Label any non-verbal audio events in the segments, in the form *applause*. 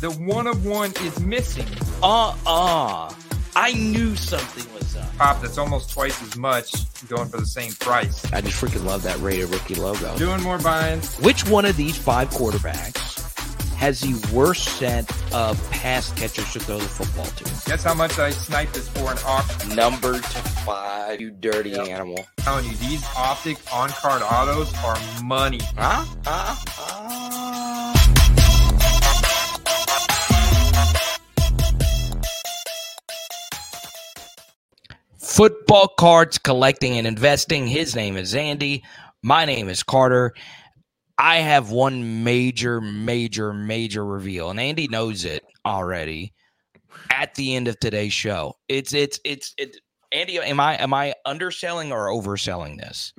The one of one is missing. Uh uh I knew something was up. Pop, that's almost twice as much going for the same price. I just freaking love that rated rookie logo. Doing more buy-ins. Which one of these five quarterbacks has the worst set of pass catchers to throw the football to? Guess how much I sniped this for an auction? Number to five, you dirty Yep. animal. I'm telling you, these optic on-card autos are money. Huh? Uh, uh. Football cards collecting and investing. His name is Andy. My name is Carter. I have one major, major, major reveal, and Andy knows it already. At the end of today's show, it's it's it's it. Andy, am I am I underselling or overselling this?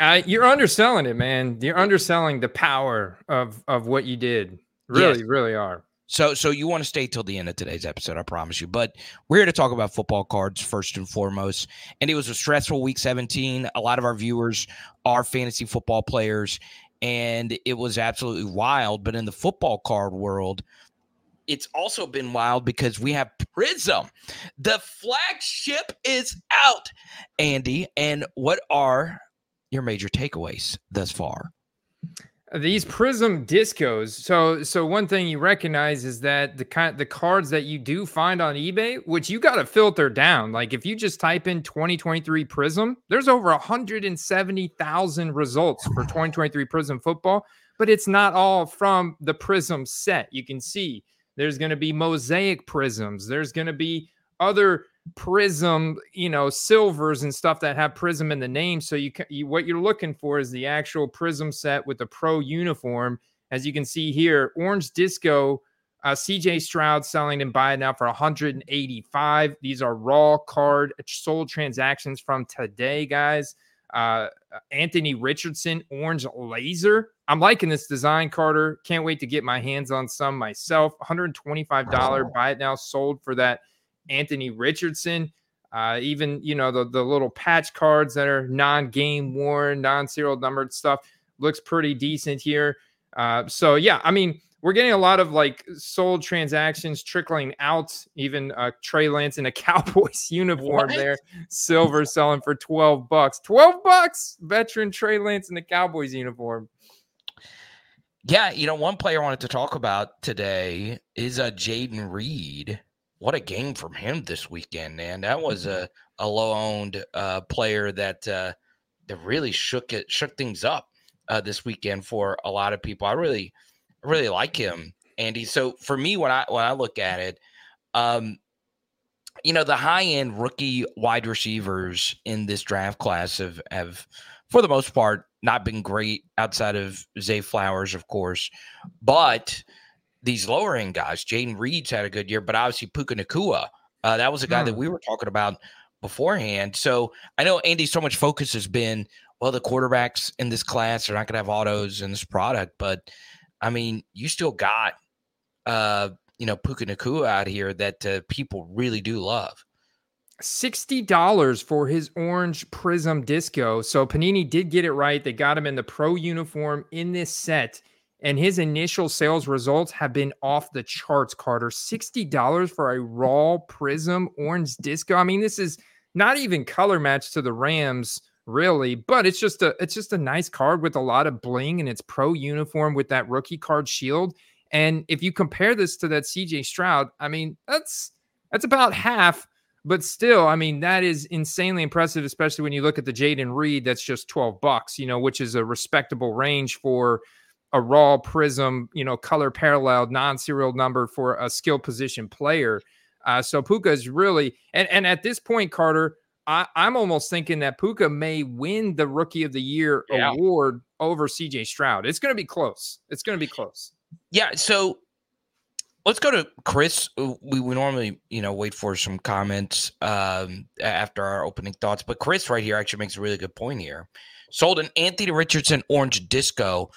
Uh, you're underselling it, man. You're underselling the power of of what you did. Really, Yes. really are. So, so you want to stay till the end of today's episode, I promise you. But we're here to talk about football cards first and foremost. And it was a stressful week 17. A lot of our viewers are fantasy football players, and it was absolutely wild. But in the football card world, it's also been wild because we have Prism. The flagship is out, Andy. And what are your major takeaways thus far? These Prism discos. So, so one thing you recognize is that the kind the cards that you do find on eBay, which you got to filter down. Like if you just type in 2023 Prism, there's over 170,000 results for 2023 Prism football, but it's not all from the Prism set. You can see there's going to be mosaic prisms. There's going to be other prism, you know, silvers and stuff that have prism in the name. So you, ca- you what you're looking for is the actual prism set with the pro uniform. As you can see here, orange disco, uh, CJ Stroud selling and buying now for 185. These are raw card sold transactions from today, guys. Uh, Anthony Richardson, orange laser. I'm liking this design, Carter. Can't wait to get my hands on some myself. $125 buy it now, sold for that Anthony Richardson. Uh, even you know the the little patch cards that are non-game worn, non-serial numbered stuff looks pretty decent here. Uh, so yeah, I mean we're getting a lot of like sold transactions trickling out. Even uh, Trey Lance in a *laughs* Cowboys uniform What? there, silver selling for twelve bucks. Twelve bucks, veteran Trey Lance in the Cowboys uniform. Yeah, you know, one player I wanted to talk about today is uh, Jayden Reed. What a game from him this weekend, man! That was a a low owned uh, player that uh, that really shook it shook things up uh, this weekend for a lot of people. I really really like him, Andy. So for me, when I when I look at it, um, you know, the high end rookie wide receivers in this draft class have have for the most part not been great outside of Zay Flowers, of course. But these lower end guys, Jayden Reed's had a good year, but obviously Puka Nacua, uh, that was a guy that Hmm. we were talking about beforehand. So I know Andy, so much focus has been well, the quarterbacks in this class are not going to have autos in this product, but I mean, you still got uh, you know Puka Nacua out here that uh, people really do love. $60 for his orange prism disco. So Panini did get it right. They got him in the pro uniform in this set. And his initial sales results have been off the charts, Carter. $60 for a raw prism orange disco. I mean, this is not even color match to the Rams, really, but it's just a it's just a nice card with a lot of bling and it's pro uniform with that rookie card shield. And if you compare this to that CJ Stroud, I mean, that's that's about half but still, I mean, that is insanely impressive, especially when you look at the Jayden Reed that's just 12 bucks, you know, which is a respectable range for a raw prism, you know, color paralleled, non-serial number for a skill position player. Uh, so Puka is really and and at this point, Carter, I, I'm almost thinking that Puka may win the rookie of the year Yeah. award over CJ Stroud. It's gonna be close. It's gonna be close. Yeah, so let's go to Chris. Uh, We, we normally, you know, wait for some comments um, after our opening thoughts, but Chris right here actually makes a really good point here. Sold an Anthony Richardson orange disco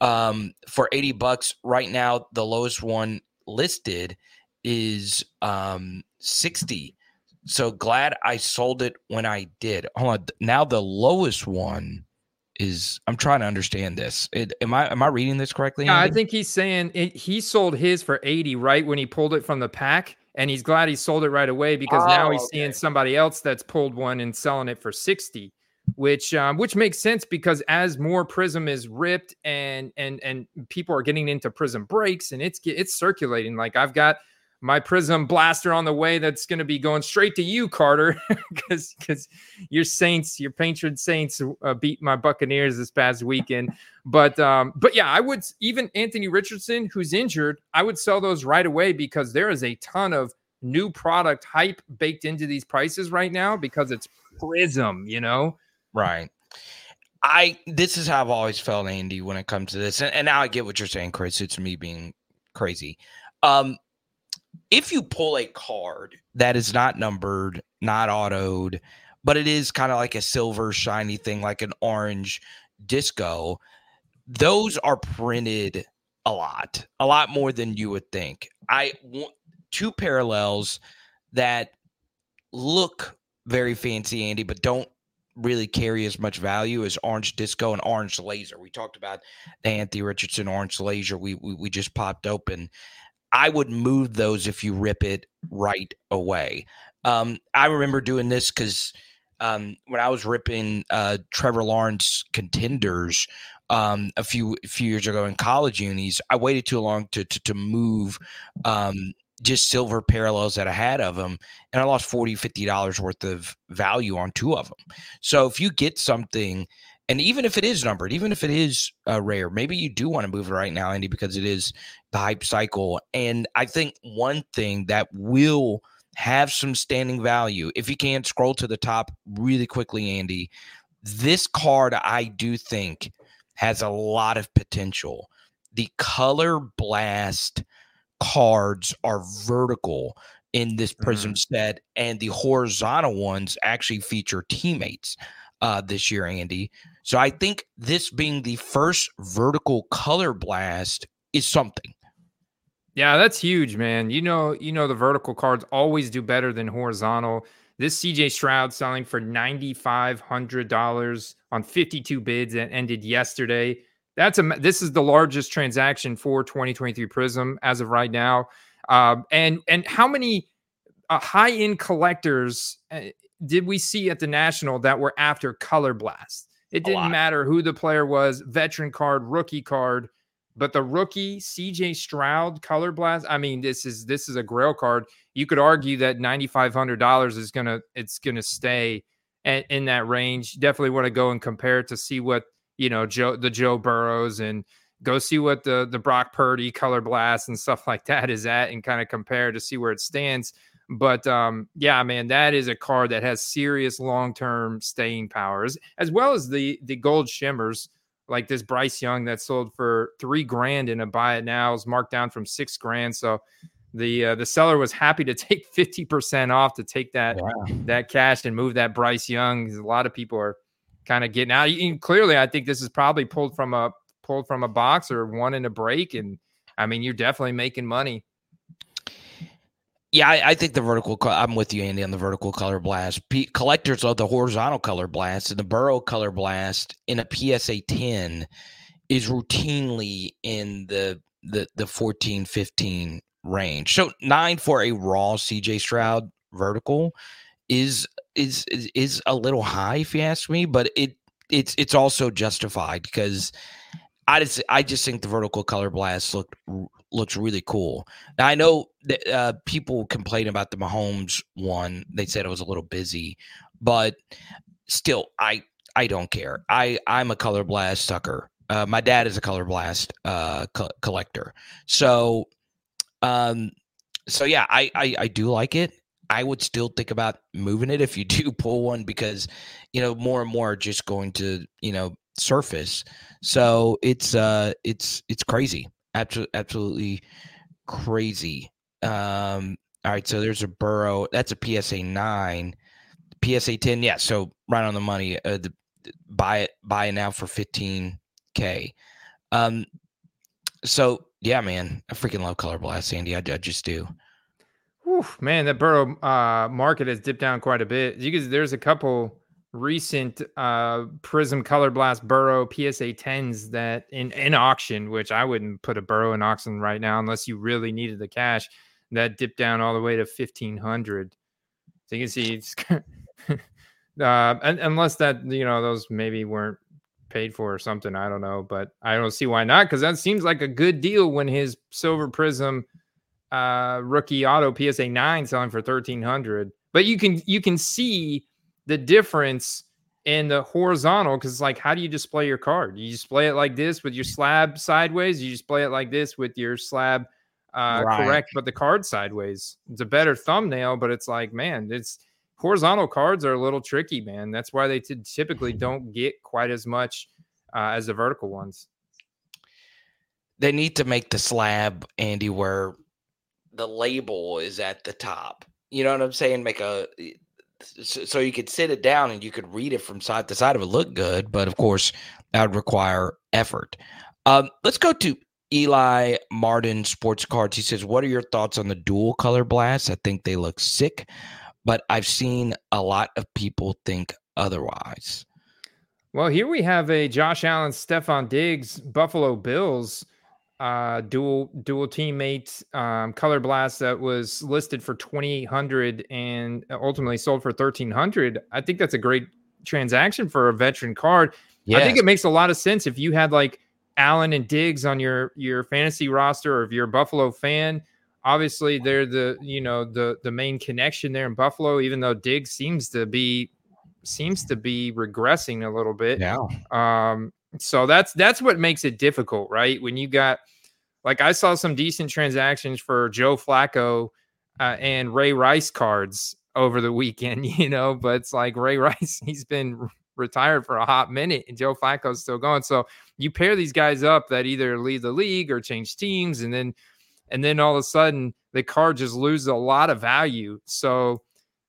um, for 80 bucks. Right now, the lowest one listed is um, 60. So glad I sold it when I did. Hold on. Now the lowest one is I'm trying to understand this. It, am I am I reading this correctly? Yeah, I think he's saying it, he sold his for 80 right when he pulled it from the pack and he's glad he sold it right away because oh, now he's okay. seeing somebody else that's pulled one and selling it for 60 which um, which makes sense because as more prism is ripped and and and people are getting into prism breaks and it's it's circulating like i've got my prism blaster on the way that's going to be going straight to you carter *laughs* because because your saints your patron saints uh, beat my buccaneers this past weekend. But um but yeah i would even anthony richardson who's injured i would sell those right away because there is a ton of new product hype baked into these prices right now because it's prism you know right i this is how i've always felt andy when it comes to this and, and now i get what you're saying chris it's me being crazy um if you pull a card that is not numbered, not autoed, but it is kind of like a silver shiny thing, like an orange disco, those are printed a lot, a lot more than you would think. I want two parallels that look very fancy, Andy, but don't really carry as much value as Orange Disco and Orange Laser. We talked about the Anthony Richardson Orange Laser. We, we we just popped open. I would move those if you rip it right away. Um, I remember doing this because um, when I was ripping uh, Trevor Lawrence contenders um, a few few years ago in college unis, I waited too long to to, to move um, just silver parallels that I had of them, and I lost 40 50 dollars worth of value on two of them. So if you get something and even if it is numbered, even if it is uh, rare, maybe you do want to move it right now, Andy, because it is the hype cycle. And I think one thing that will have some standing value, if you can scroll to the top really quickly, Andy, this card I do think has a lot of potential. The color blast cards are vertical in this prism mm-hmm. set, and the horizontal ones actually feature teammates uh, this year, Andy. So I think this being the first vertical color blast is something. Yeah, that's huge, man. You know, you know the vertical cards always do better than horizontal. This CJ Stroud selling for ninety five hundred dollars on fifty two bids that ended yesterday. That's a this is the largest transaction for 2023 Prism as of right now. Um, and and how many uh, high end collectors uh, did we see at the National that were after Color Blast? It didn't matter who the player was, veteran card, rookie card, but the rookie CJ Stroud Color Blast. I mean, this is this is a Grail card. You could argue that ninety five hundred dollars is gonna it's gonna stay in, in that range. Definitely want to go and compare it to see what you know Joe the Joe Burrows and go see what the the Brock Purdy Color Blast and stuff *laughs* like that is at, and kind of compare to see where it stands. But um, yeah, man, that is a card that has serious long term staying powers, as well as the the gold shimmers like this Bryce Young that sold for three grand in a buy it now is marked down from six grand. So the uh, the seller was happy to *laughs* take fifty percent off to take that wow. that cash and move that Bryce Young. A lot of people are kind of getting out. And clearly, I think this is probably pulled from a pulled from a box or one in a break. And I mean, you're definitely making money yeah, I, I, think the vertical. I'm with you, Andy, on the vertical color blast. P- collectors love the horizontal color blast, and the Burrow color blast in a PSA 10 is routinely in the the the 14, 15 range. So nine for a raw CJ Stroud vertical is is is, is a little high, if you ask me, but it it's it's also justified because I just I just think the vertical color blast looked looks really cool. Now I know that uh, people complain about the Mahomes one. They said it was a little busy, but still, I I don't care. I I'm a color blast sucker. Uh, my dad is a color blast uh, co- collector, so um, so yeah, I, I I do like it. I would still think about moving it if you *laughs* do pull one because you know more and more are just going to you know surface. So it's uh it's it's crazy absolutely, absolutely crazy. Um, all right, so there's a Burrow. That's a PSA nine, PSA ten. Yeah, so right on the money. Uh, the, buy it, buy it now for fifteen k. Um, so yeah, man, I freaking love Color Blast, Sandy. I, I just do. Whew, man, that Burrow uh, market has dipped down quite a bit. You there's a couple recent uh Prism Color Blast Burrow PSA 10s that in in auction, which I wouldn't put a Burrow in auction right now unless you really needed the cash. That dipped down all the way to 1500. So you can see it's *laughs* uh, unless that you know those maybe weren't paid for or something. I don't know, but I don't see why not because that seems like a good deal when his Silver Prism uh, rookie auto PSA nine selling for 1300. But you can you can see the difference in the horizontal because it's like how do you display your card? You display it like this with your slab sideways. You display it like this with your slab uh, right. correct, but the card sideways. It's a better thumbnail, but it's like man, it's horizontal cards are a little tricky, man. That's why they t- typically *laughs* don't get quite as much uh, as the vertical ones. They need to make the slab, Andy, where the label is at the top. You know what I'm saying? Make a so you could sit it down and you could read it from side to side. It would look good, but of course that would require effort. Um, let's go to Eli Martin Sports Cards. He says, "What are your thoughts on the dual color blasts? I think they look sick, but I've seen a lot of people think otherwise." Well, here we have a Josh Allen, Stefon Diggs, Buffalo Bills uh, dual dual teammate um, color blast that was listed for 2800 and ultimately sold for 1300 i think that's a great transaction for a veteran card. I think it makes a lot of sense if you had like allen and diggs on your your fantasy roster or if you're a buffalo fan. Obviously they're the you know the the main connection there in buffalo even though diggs seems to be seems to be regressing a little bit. Yeah. Um so that's that's what makes it difficult, right? When you got like I saw some decent transactions for Joe Flacco uh, and Ray Rice cards over the weekend, *laughs* you know, but it's like Ray *laughs* Rice, he's been retired for a hot minute and Joe Flacco's still going. So you pair these guys up that either leave the league or change teams and then and then all of a sudden the card just loses a lot of value. So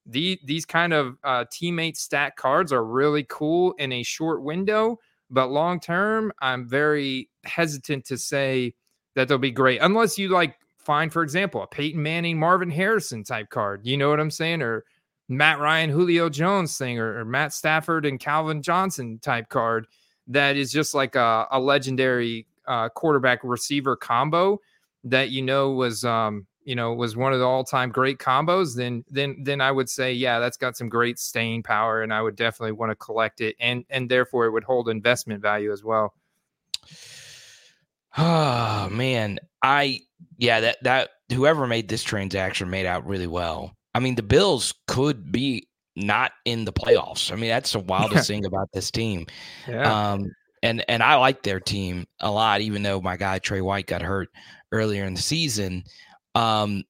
the these kind of uh, teammate stat cards are really cool in a short window but long term, I'm very hesitant to say that they'll be great unless you like find, for example, a Peyton Manning, Marvin Harrison type card. You know what I'm saying? Or Matt Ryan, Julio Jones thing, or, or Matt Stafford and Calvin Johnson type card that is just like a, a legendary uh, quarterback receiver combo that you know was um, you know was one of the all-time great combos then then then i would say yeah that's got some great staying power and i would definitely want to collect it and and therefore it would hold investment value as well. Oh man i yeah that that whoever made this transaction made out really well. I mean the bills could be not in the playoffs. I mean that's the wildest thing about this team. *laughs* Yeah. um and and i like their team a lot even though my guy trey white got hurt earlier in the season um,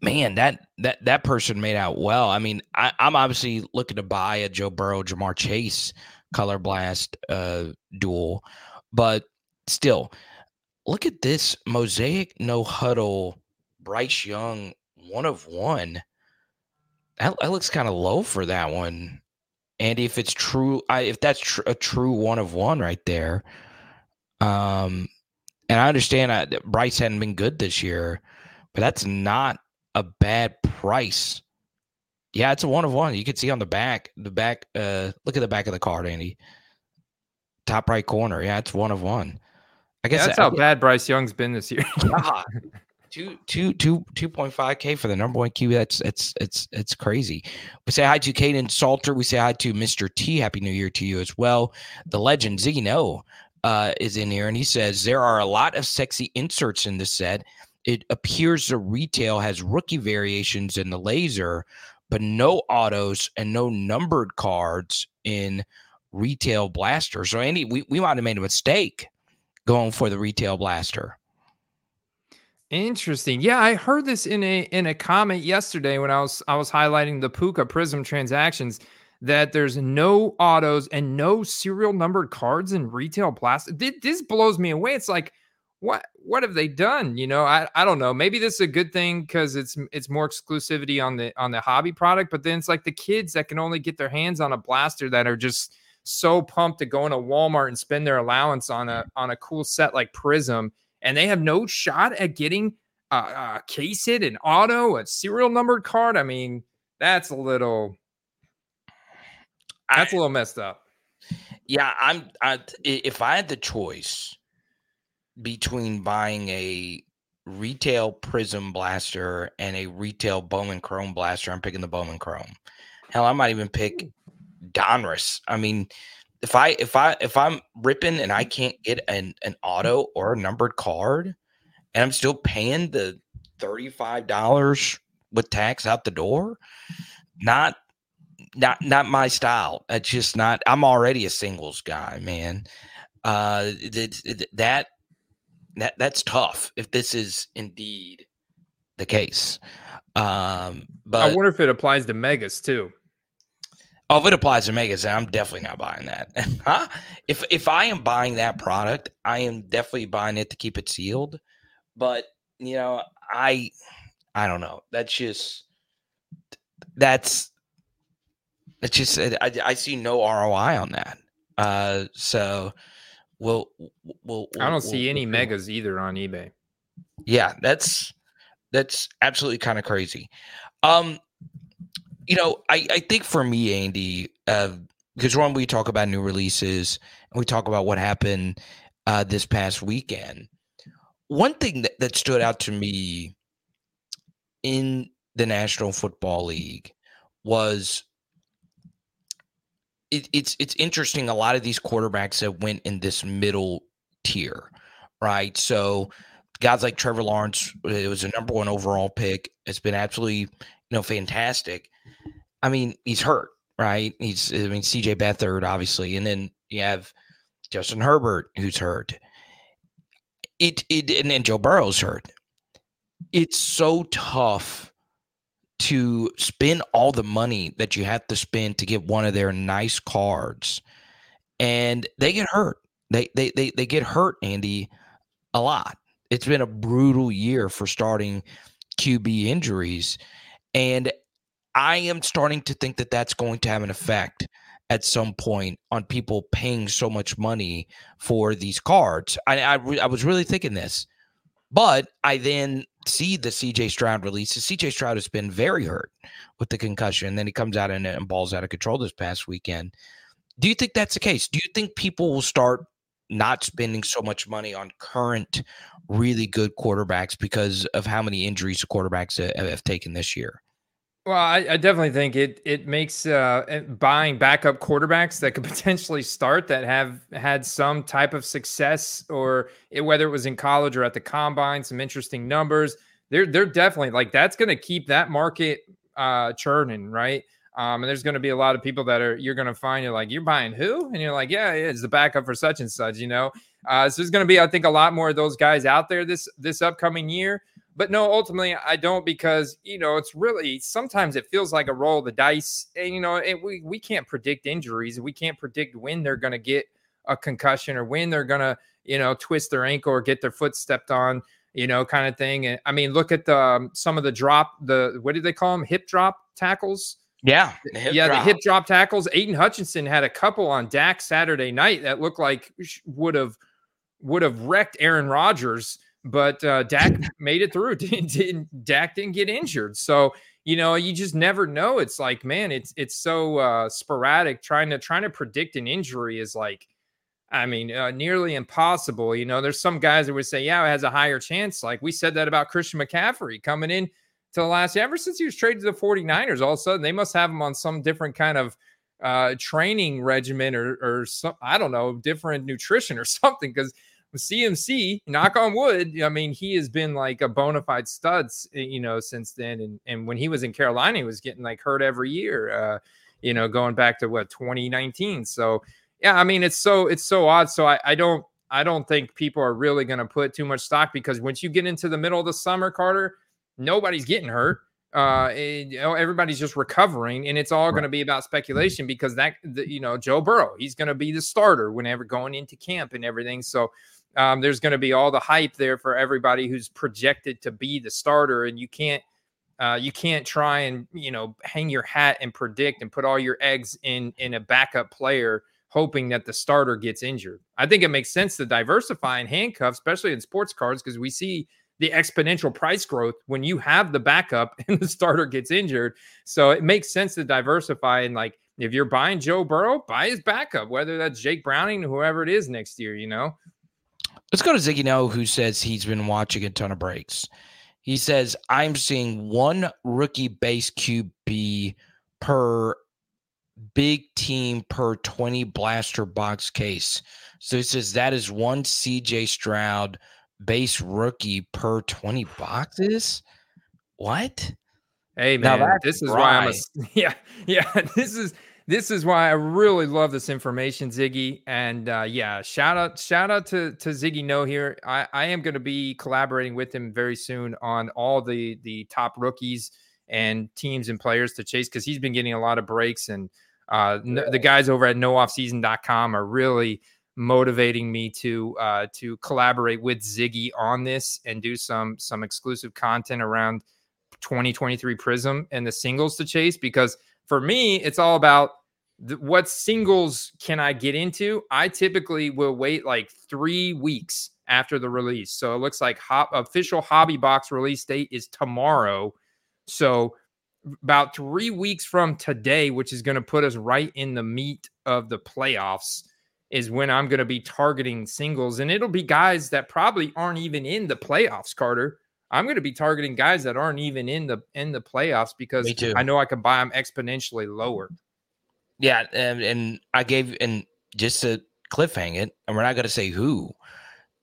man, that that that person made out well. I mean, I, am obviously looking to buy a Joe Burrow, Ja'Marr Chase color blast uh, dual, but still, look at this mosaic no huddle Bryce Young one of one. That, that looks kind of low for that one. Andy, if it's true, I, if that's tr- a true one of one right there, um, and I understand uh, that Bryce hadn't been good this year, but that's not a bad price. Yeah, it's a one of one. You can see on the back, the back, uh, look at the back of the card, Andy. Top right corner. Yeah, it's one of one. I guess yeah, that's how bad Bryce Young's been this year. *laughs* God. *laughs* Two, two, two, two point five K for the number one Q. That's it's it's it's crazy. We say hi to Caden Salter. We say hi to Mr. T. Happy New Year to you as well. The legend Zeno uh, is in here, and he says there are a lot of sexy inserts in this set. It appears the retail has rookie variations in the laser, but no autos and no numbered cards in retail blaster. So, Andy, we, we might have made a mistake going for the retail blaster. Interesting. Yeah, I heard this in a in a comment yesterday when I was I was highlighting the Puka Prism transactions that there's no autos and no serial numbered cards in retail plastic. This blows me away. It's like, what what have they done? You know, I, I don't know. Maybe this is a good thing because it's it's more exclusivity on the on the hobby product. But then it's like the kids that can only get their hands on a blaster that are just so pumped to go into Walmart and spend their allowance on a on a cool set like Prism, and they have no shot at getting a, case hit, an auto, a serial numbered card. I mean, that's a little That's I, a little messed up. Yeah, I'm. I, if I had the choice between buying a retail Prism blaster and a retail Bowman Chrome blaster, I'm picking the Bowman Chrome. Hell, I might even pick Donruss. I mean, if I if I if I'm ripping and I can't get an an auto or a numbered card, and I'm still paying the thirty five dollars with tax out the door, not not not my style. It's just not. I'm already a singles guy, man. Uh, that that that that's tough if this is indeed the case. Um, but I wonder if it applies to megas too. Oh, if it applies to megas, I'm definitely not buying that. *laughs* huh? If if I am buying that product, I am definitely buying it to keep it sealed. But you know, I I don't know. That's just that's it's just I, I see no ROI on that. Uh, so we'll we'll. we'll I don't we'll, see any megas either on eBay. Yeah, that's that's absolutely kind of crazy. Um, you know, I I think for me, Andy, uh, because when we talk about new releases and we talk about what happened uh, this past weekend, one thing that, that stood out to me in the National Football League was it, it's it's interesting. A lot of these quarterbacks that went in this middle tier, right? So guys like Trevor Lawrence, uh, it was a number one overall pick. It's been absolutely you know fantastic. I mean, he's hurt, right? He's I mean C.J. Beathard, obviously, and then you have Justin Herbert who's hurt. It it and then Joe Burrow's hurt. It's so tough to spend all the money that you have to spend to get one of their nice cards. And they get hurt. They they they, they get hurt andy a lot. It's been a brutal year for starting qb injuries. And i am starting to think that that's going to have an effect at some point on people paying so much money for these cards. I i, I was really thinking this. But I then see the CJ Stroud release. CJ Stroud has been very hurt with the concussion. Then he comes out and, and balls out of control this past weekend. Do you think that's the case? Do you think people will start not spending so much money on current really good quarterbacks because of how many injuries the quarterbacks uh, have, have taken this year? Well, I, I, definitely think it it makes uh, eh, buying backup quarterbacks that could *laughs* potentially start that have had some type of success, or it, whether it was in college or at the combine, some interesting numbers. They're they're definitely like that's going to keep that market uh, churning, right? Um, and there's going to be a lot of people that are you're going to find you're like you're buying who, and you're like yeah, yeah it's the backup for such and such, you know. Uh, so there's going to be I think a lot more of those guys out there this this upcoming year. But no, ultimately, I don't because you know it's really sometimes it feels like a roll of the dice, and you know it, we we can't predict injuries, we can't predict when they're going to get a concussion or when they're going to you know twist their ankle or get their foot stepped on, you know, kind of thing. And I mean, look at the um, some of the drop, the what did they call them, hip drop tackles. Yeah, the yeah, drop. the hip drop tackles. Aidan Hutchinson had a couple on Dak Saturday night that looked like would have would have wrecked Aaron Rodgers but uh, Dak made it through. *laughs* Didn't, Dak didn't get injured, so you know you just never know. It's like man, it's it's so uh, sporadic. Trying to trying to predict an injury is like, I mean, uh, nearly impossible. You know, there's some guys that would say, yeah, it has a higher chance. Like we said that about Christian McCaffrey coming in to the last ever since he was traded to the 49ers. All of a sudden, they must have him on some different kind of uh, training regimen or or some I don't know, different nutrition or *laughs* something because CMC, knock on wood, I mean, he has been like a bona fide studs, you know, since then. And and when he was in Carolina, he was getting like hurt every year, uh, you know, going back to what 2019. So yeah, I mean, it's so it's so odd. So I, I don't I don't think people are really going to put too much stock because once you get into the middle of the summer, Carter, nobody's getting hurt. Uh, and, you know, everybody's just recovering, and it's all going to be about speculation because that, the, you know, Joe Burrow, he's going to be the starter whenever going into camp and everything. So um, there's going to be all the hype there for everybody who's projected to be the starter, and you can't uh, you can't try and you know hang your hat and predict and put all your eggs in in a backup player hoping that the starter gets injured. I think it makes sense to diversify and handcuff, especially in sports cards, because we see the exponential price growth when you have the backup *laughs* and the starter gets injured. So it makes sense to diversify and like if you're buying Joe Burrow, buy his backup, whether that's Jake Browning, or whoever it is next year, you know? Let's go to Ziggy No, who says he's been watching a ton of breaks. He says, I'm seeing one rookie base QB per big team per 20 blaster box case. So he says that is one CJ Stroud base rookie per 20 boxes. What? Hey man, this is right. why I'm a *laughs* yeah, yeah. This is this is why I really love this information, Ziggy. And uh, yeah, shout out, shout out to to Ziggy No here. I, I am going to be collaborating with him very soon on all the the top rookies and teams and players to chase because he's been getting a lot of breaks and uh, the guys over at nooffseason.com are really motivating me to uh, to collaborate with Ziggy on this and do some some exclusive content around 2023 Prism and the singles to chase because for me, it's all about the, what singles can I get into. I typically will wait like three weeks after the release. So it looks like hop, official hobby box release date is tomorrow. So about three weeks from today, which is going to put us right in the meat of the playoffs, is when I'm going to be targeting singles. And it'll be guys that probably aren't even in the playoffs, Carter. I'm going to be targeting guys that aren't even in the in the playoffs because I know I can buy them exponentially lower. Yeah, and, and I gave and just to cliffhang it, and we're not going to say who.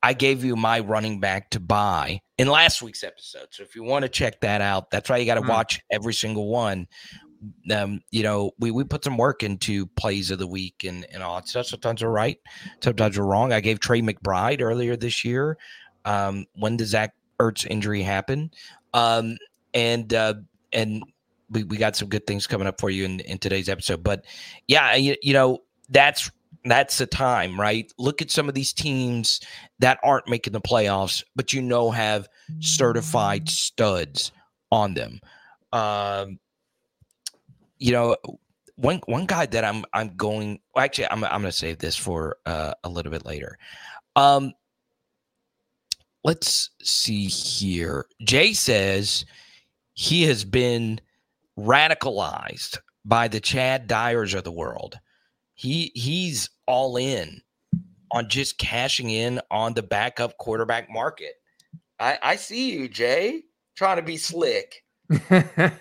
I gave you my running back to buy in last week's episode. So if you want to check that out, that's why you got to mm. watch every single one. Um, you know, we we put some work into plays of the week and and all that stuff. Sometimes we're right, sometimes we're wrong. I gave Trey McBride earlier this year. Um, when does Zach Ertz injury happen. Um, and uh, and we, we got some good things coming up for you in, in today's episode. But yeah, you, you know, that's that's the time, right? Look at some of these teams that aren't making the playoffs, but you know have certified studs on them. Um, you know, one one guy that I'm I'm going. Actually, I'm I'm going to save this for uh, a little bit later. Um, let's see here. Jay says he has been radicalized by the Chad Dyers of the world. He he's all in on just cashing in on the backup quarterback market. I, I see you, Jay, trying to be slick. *laughs* the,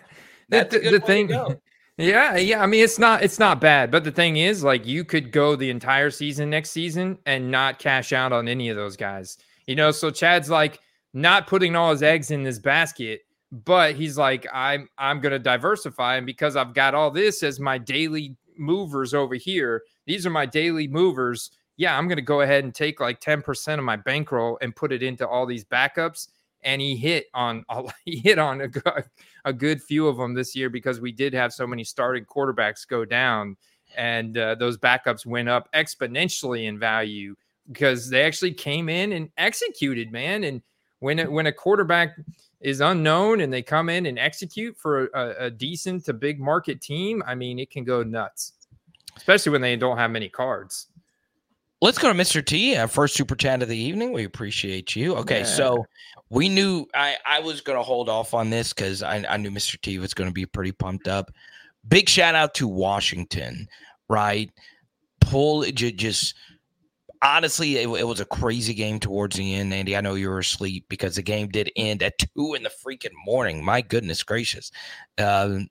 the, the thing, *laughs* yeah, yeah. I mean, it's not it's not bad, but the thing is, like, you could go the entire season next season and not cash out on any of those guys. You know, so Chad's like not putting all his eggs in this basket, but he's like, I'm I'm gonna diversify, and because I've got all this as my daily movers over here, these are my daily movers. Yeah, I'm gonna go ahead and take like 10% of my bankroll and put it into all these backups. And he hit on *laughs* he hit on a, a good few of them this year because we did have so many starting quarterbacks go down, and uh, those backups went up exponentially in value because they actually came in and executed, man. And when it, when a quarterback is unknown and they come in and execute for a, a decent to big market team, I mean, it can go nuts, especially when they don't have many cards. Let's go to Mr. T, our first super chat of the evening. We appreciate you. Okay, yeah. so we knew I, I was going to hold off on this because I, I knew Mr. T was going to be pretty pumped up. Big shout out to Washington, right? Pull just honestly, it, it, was a crazy game towards the end, Andy. I know you were asleep because the game did end at two in the freaking morning. My goodness gracious. Um,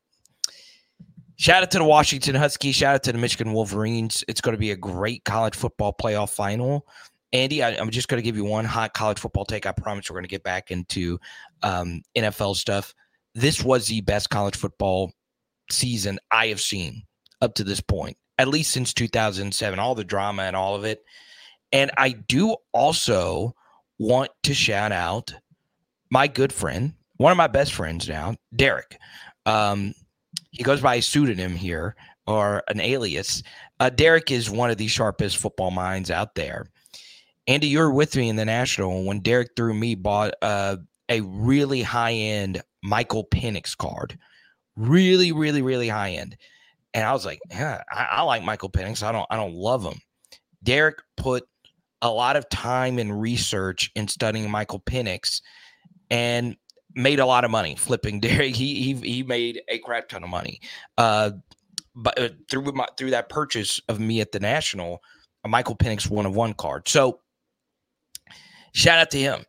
shout out to the Washington Huskies. Shout out to the Michigan Wolverines. It's going to be a great college football playoff final. Andy, I, am just going to give you one hot college football take. I promise we're going to get back into um, NFL stuff. This was the best college football season I have seen up to this point, at least since 2007. All the drama and all of it. And I do also want to shout out my good friend, one of my best friends now, Derek. Um, he goes by a pseudonym here or an alias. Uh, Derek is one of the sharpest football minds out there. Andy, you were with me in the National when Derek through me bought uh, a really high end Michael Penix card. Really, really, really high end. And I was like, yeah, I, I like Michael Penix. I don't, I don't love him. Derek put a lot of time and research in studying Michael Penix and made a lot of money flipping *laughs* Derek. He he he made a crap ton of money. Uh, but uh, through my through that purchase of me at the National, a Michael Penix one of one card. So shout out to him.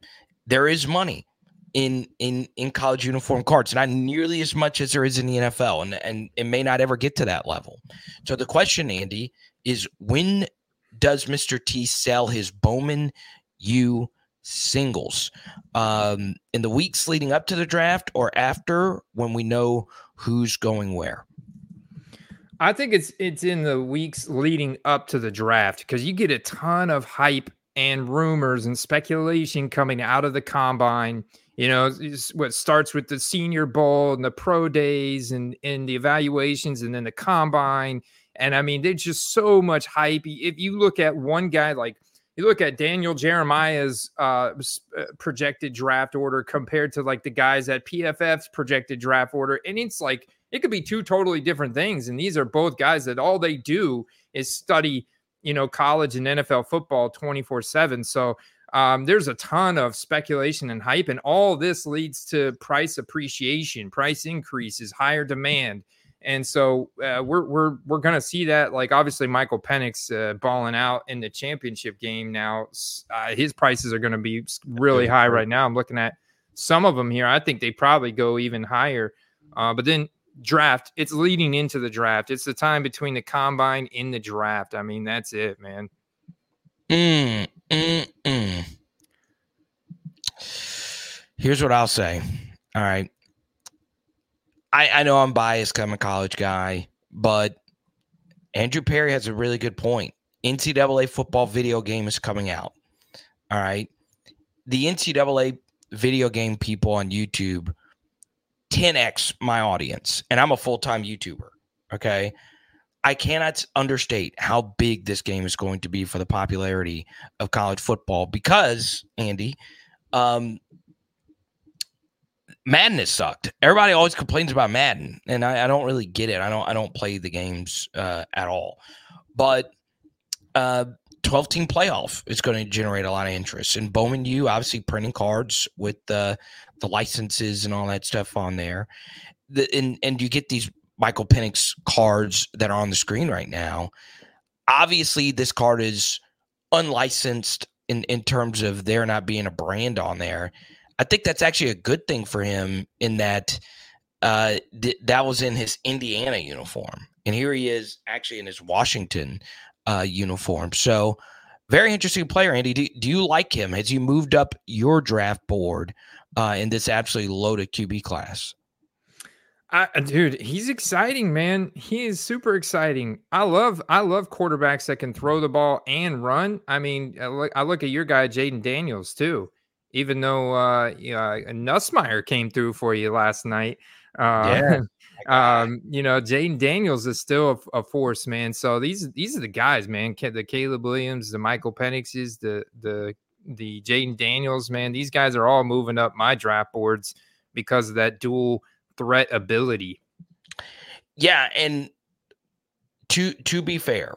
There is money in in in college uniform cards, not nearly as much as there is in the NFL, and and it may not ever get to that level. So the question, Andy, is when does Mr. T sell his Bowman U singles um, in the weeks leading up to the draft or after when we know who's going where? I think it's it's in the weeks leading up to the draft because you get a ton of hype and rumors and speculation coming out of the combine. You know, what starts with the Senior Bowl and the pro days and and the evaluations and then the combine. And I mean, there's just so much hype. If you look at one guy like you look at Daniel Jeremiah's uh, uh, projected draft order compared to like the guys at PFF's projected draft order, and it's like it could be two totally different things. And these are both guys that all they do is study, you know, college and NFL football 24 7. So um, there's a ton of speculation and hype, and all this leads to price appreciation, price increases, higher demand. And so uh, we're we're we're gonna see that. Like obviously, Michael Penix uh, balling out in the championship game now. Uh, his prices are gonna be really high right now. I'm looking at some of them here. I think they probably go even higher. Uh, but then draft. It's leading into the draft. It's the time between the combine in the draft. I mean, that's it, man. Mm, mm, mm. Here's what I'll say. All right. I, I know I'm biased. I'm a college guy, but Andrew Perry has a really good point. NCAA football video game is coming out. All right. The NCAA video game people on YouTube 10x my audience, and I'm a full time YouTuber. Okay. I cannot understate how big this game is going to be for the popularity of college football because, Andy, um, Madden has sucked. Everybody always complains about Madden, and I, I, don't really get it. I don't I don't play the games uh, at all. But uh, 12 team playoff is going to generate a lot of interest. And Bowman U, obviously printing cards with the the licenses and all that stuff on there. The, and and you get these Michael Penix cards that are on the screen right now. Obviously, this card is unlicensed in in terms of there not being a brand on there. I think that's actually a good thing for him in that uh, th- that was in his Indiana uniform, and here he is actually in his Washington uh, uniform. So, very interesting player, Andy. Do, do you like him? Has he moved up your draft board uh, in this absolutely loaded QB class? I, dude, he's exciting, man. He is super exciting. I love, I love quarterbacks that can throw the ball and run. I mean, I look, I look at your guy, Jayden Daniels, too. Even though uh, you know, Nussmeier came through for you last night, uh, yeah. *laughs* um, you know, Jayden Daniels is still a, a, force, man. So these these are the guys, man. The Caleb Williams, the Michael Penixes, the the the Jayden Daniels, man. These guys are all moving up my draft boards because of that dual threat ability. Yeah, and to to be fair,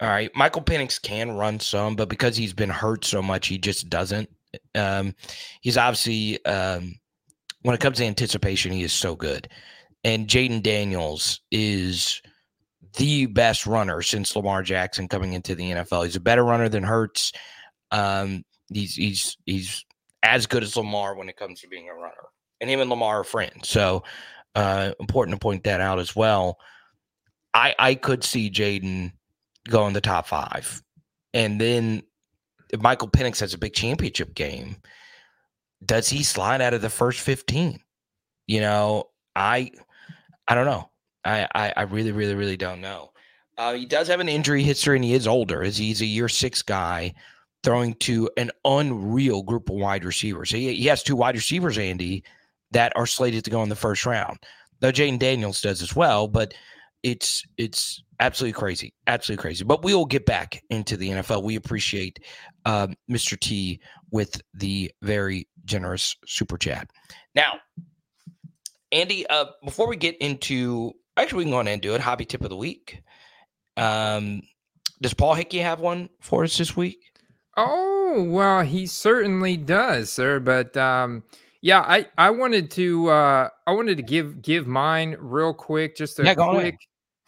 all right, Michael Penix can run some, but because he's been hurt so much, he just doesn't. Um, he's obviously um, when it comes to anticipation, he is so good. And Jayden Daniels is the best runner since Lamar Jackson coming into the NFL. He's a better runner than Hurts. Um, he's he's he's as good as Lamar when it comes to being a runner. And him and Lamar are friends. So uh, important to point that out as well. I I could see Jayden going the top five. And then if Michael Penix has a big championship game, does he slide out of the first 15? You know, I I don't know. I I, I really, really, really don't know. Uh, he does have an injury history and he is older as he's a year six guy throwing to an unreal group of wide receivers. He, he has two wide receivers, Andy, that are slated to go in the first round. Though Jayden Daniels does as well, but it's it's absolutely crazy, absolutely crazy. But we will get back into the NFL. We appreciate uh, um, Mr. T with the very generous super chat. Now, Andy, uh, before we get into actually, we can go on and do it. Hobby tip of the week. Um, does Paul Hickey have one for us this week? Oh well, he certainly does, sir. But um, yeah, I I wanted to uh, I wanted to give give mine real quick, just a yeah, quick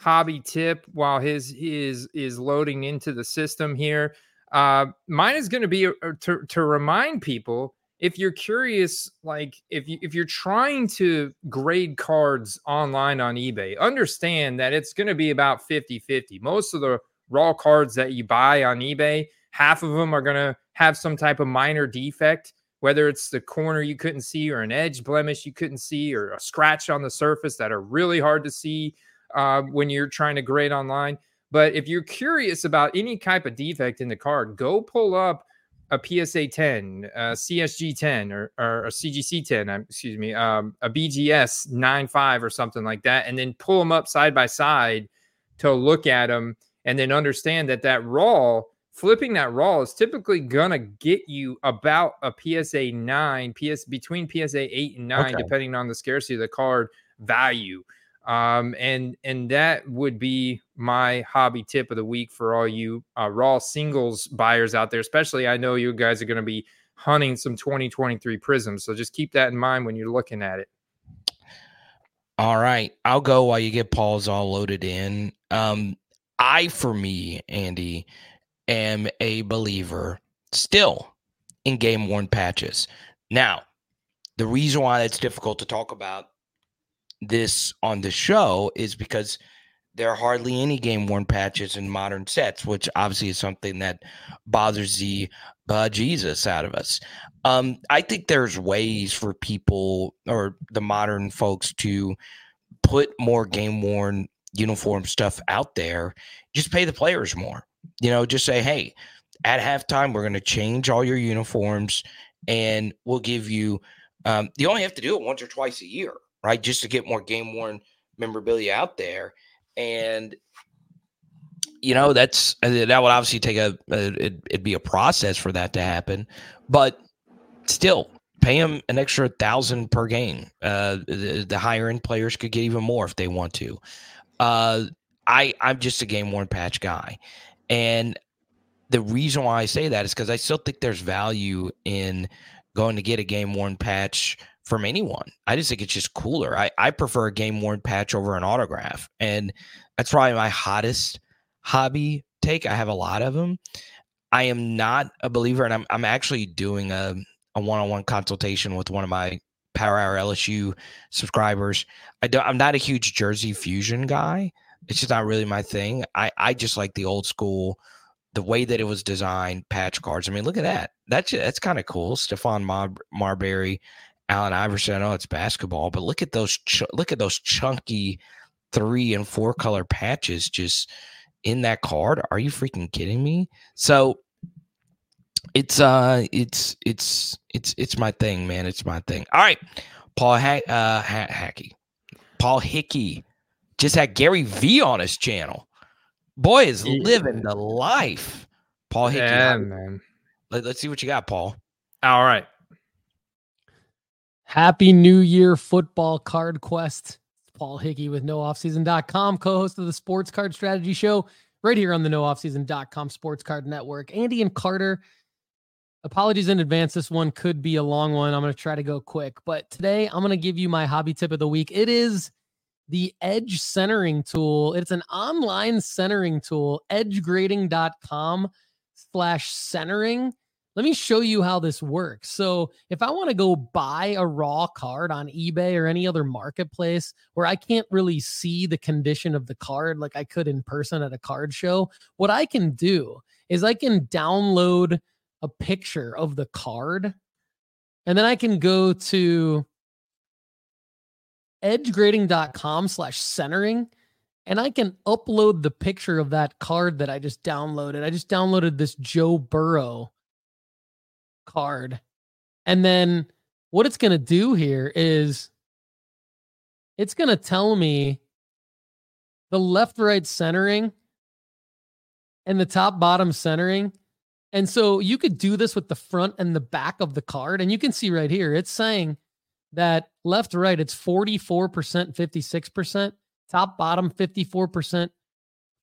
hobby tip while his is is loading into the system here. Uh, mine is going to be uh, to to remind people if you're curious, like if you if you're trying to grade cards online on eBay, understand that it's going to be about 50-50. Most of the raw cards that you buy on eBay, half of them are going to have some type of minor defect, whether it's the corner you couldn't see or an edge blemish you couldn't see or a scratch on the surface that are really hard to see uh, when you're trying to grade online. But if you're curious about any type of defect in the card, go pull up a PSA 10, a CSG 10, or, or a CGC 10, um, excuse me, um, a BGS 95 or something like that, and then pull them up side by side to look at them and then understand that that raw, flipping that raw is typically going to get you about a PSA 9, PS between PSA 8 and 9, okay. depending on the scarcity of the card value. Um, and and that would be my hobby tip of the week for all you uh, raw singles buyers out there. Especially, I know you guys are going to be hunting some 2023 prisms, so just keep that in mind when you're looking at it. All right, I'll go while you get Paul's all loaded in. Um, I, for me, Andy, am a believer still in game worn patches. Now, the reason why it's difficult to talk about this on the show is because there are hardly any game worn patches in modern sets, which obviously is something that bothers the uh, Jesus out of us. Um, I think there's ways for people or the modern folks to put more game worn uniform stuff out there. Just pay the players more. You know, just say, hey, at halftime, we're going to change all your uniforms and we'll give you, um, you only have to do it once or twice a year right? Just to get more game worn memorabilia out there. And you know that's that would obviously take a, a it'd, it'd, be a process for that to happen, but still pay them an extra thousand per game. Uh, the, the, higher end players could get even more if they want to. Uh, I I'm just a game worn patch guy, and the reason why I say that is because I still think there's value in going to get a game worn patch from anyone. I just think it's just cooler. I, I prefer a game worn patch over an autograph. And that's probably my hottest hobby take. I have a lot of them. I am not a believer, and I'm, I'm actually doing a, a one-on-one consultation with one of my Power Hour LSU subscribers. I don't, I'm not a huge Jersey Fusion guy. It's just not really my thing. I, I just like the old school, the way that it was designed, patch cards. I mean, look at that. That's that's kind of cool. Stephon Mar- Marbury Allen Iverson. I know it's basketball, but look at those ch- look at those chunky three and four color patches just in that card. Are you freaking kidding me? So it's uh it's it's it's it's my thing, man. It's my thing. All right, Paul ha- uh, ha- Hackey, Paul Hickey just had Gary V on his channel. Boy is living the life. Paul Hickey. Yeah, man. Let, let's see what you got, Paul. All right. Happy New Year football card quest. Paul Hickey with nooffseason.com, co-host of the Sports Card Strategy Show, right here on the nooffseason.com Sports Card Network. Andy and Carter, apologies in advance. This one could be a long one. I'm going to try to go quick, but today I'm going to give you my hobby tip of the week. It is the Edge centering tool. It's an online centering tool, edgegrading.com slash centering let me show you how this works. So, if I want to go buy a raw card on eBay or any other marketplace where I can't really see the condition of the card like I could in person at a card show, what I can do is I can download a picture of the card and then I can go to edgegrading.com slash centering and I can upload the picture of that card that I just downloaded. I just downloaded this Joe Burrow card. And then what it's going to do here is it's going to tell me the left right centering and the top bottom centering. And so you could do this with the front and the back of the card. And you can see right here, it's saying that left right, it's 44%, 56%, top bottom, 54%,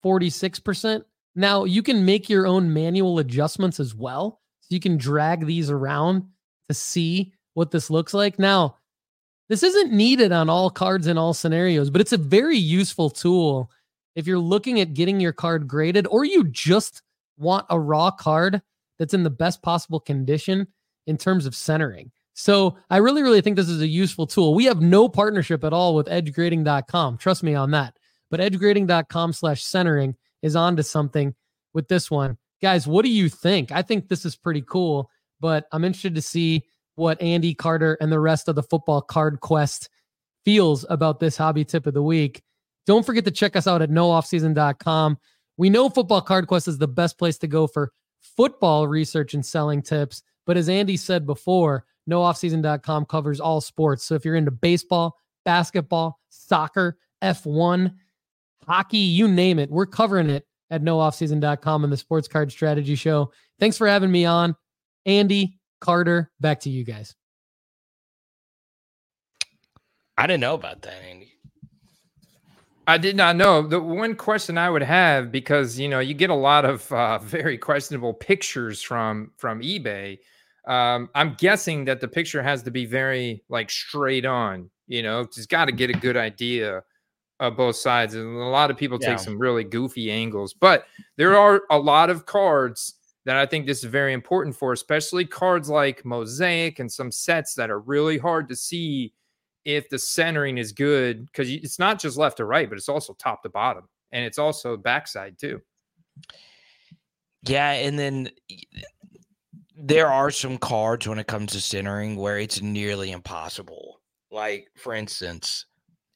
46%. Now you can make your own manual adjustments as well. You can drag these around to see what this looks like. Now, this isn't needed on all cards in all scenarios, but it's a very useful tool if you're looking at getting your card graded or you just want a raw card that's in the best possible condition in terms of centering. So I really, really think this is a useful tool. We have no partnership at all with edgegrading.com. Trust me on that. But edgegrading.com slash centering is onto something with this one. Guys, what do you think? I think this is pretty cool, but I'm interested to see what Andy Carter and the rest of the football card quest feels about this hobby tip of the week. Don't forget to check us out at nooffseason.com. We know Football Card Quest is the best place to go for football research and selling tips. But as Andy said before, nooffseason.com covers all sports. So if you're into baseball, basketball, soccer, F1, hockey, you name it, we're covering it at nooffseason.com and the Sports Card Strategy Show. Thanks for having me on. Andy, Carter, back to you guys. I didn't know about that, Andy. I did not know. The one question I would have because you know you get a lot of uh, *laughs* very questionable pictures from from eBay. Um, I'm guessing that the picture has to be very like straight on. You know, just got to get a good idea of both sides. And a lot of people yeah. take some really goofy angles, but there mm. are a lot of cards that I think this is very important for, especially cards like Mosaic and some sets that are really hard to see if the centering is good because it's not just left to right, but it's also top to bottom and it's also backside too. Yeah, and then there are some cards when it comes to centering where it's nearly impossible. Like for instance,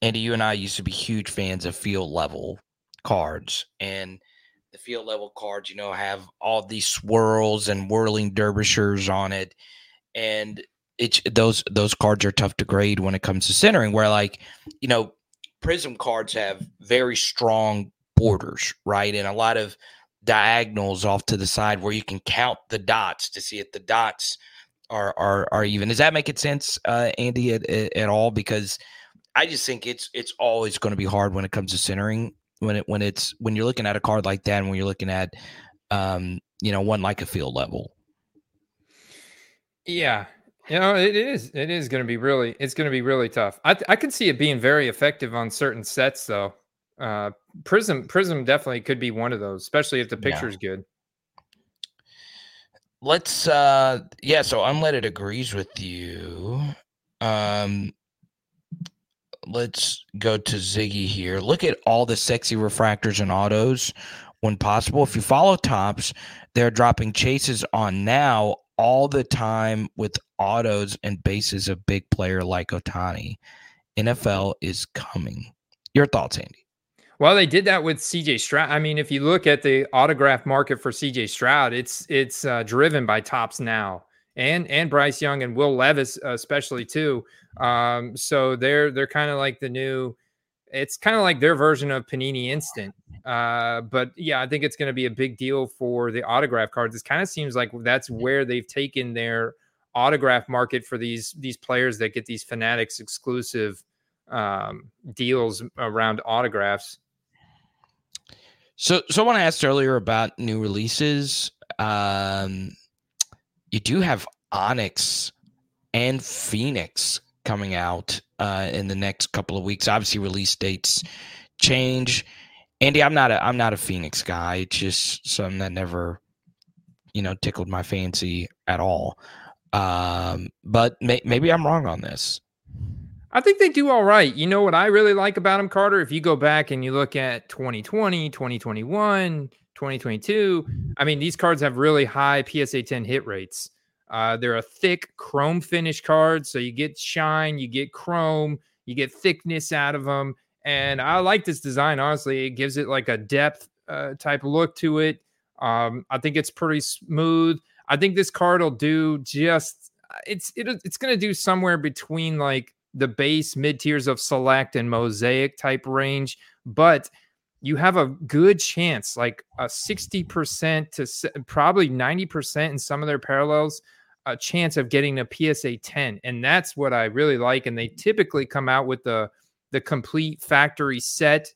Andy, you and I used to be huge fans of field level cards, and the field level cards, you know, have all these swirls and whirling dervishers on it, and it's those those cards are tough to grade when it comes to centering. Where like you know, prism cards have very strong borders, right, and a lot of diagonals off to the side where you can count the dots to see if the dots are are are even. Does that make it sense, uh, Andy, at, at all? Because I just think it's it's always going to be hard when it comes to centering when it when it's when you're looking at a card like that and when you're looking at um you know one like a field level. Yeah, you know, it is. It is going to be really. It's going to be really tough. I I can see it being very effective on certain sets, though. Uh, Prism Prism definitely could be one of those, especially if the picture's yeah. good. Let's. uh Yeah. So Unleaded agrees with you. Um. Let's go to Ziggy here. Look at all the sexy refractors and autos when possible. If you follow Topps, they're dropping chases on now all the time with autos and bases of big player like Ohtani. NFL is coming. Your thoughts, Andy? Well, they did that with CJ Stroud. I mean, if you look at the autograph market for CJ Stroud, it's it's uh, driven by Topps now, and and Bryce Young and Will Levis especially too. Um, so they're they're kind of like the new. It's kind of like their version of Panini Instant. Uh, but yeah, I think it's going to be a big deal for the autograph cards. It kind of seems like that's where they've taken their autograph market for these these players that get these fanatics exclusive um, deals around autographs. So, someone asked earlier about new releases. Um, you do have Onyx and Phoenix coming out uh, in the next couple of weeks. Obviously, release dates change. Andy, I'm not a I'm not a Phoenix guy. It's just something that never, you know, tickled my fancy at all. Um, but may, maybe I'm wrong on this. I think they do all right. You know what I really like about them, Carter? If you go back and you look at 2020, 2021, 2022, I mean, these cards have really high PSA 10 hit rates. Uh, they're a thick chrome finish card. So you get shine, you get chrome, you get thickness out of them. And I like this design, honestly. It gives it like a depth uh, type look to it. Um, I think it's pretty smooth. I think this card will do just it's it, it's going to do somewhere between like the base mid tiers of select and mosaic type range, but you have a good chance, like a 60% to probably 90% in some of their parallels, a chance of getting a PSA 10. And that's what I really like. And they typically come out with the the complete factory set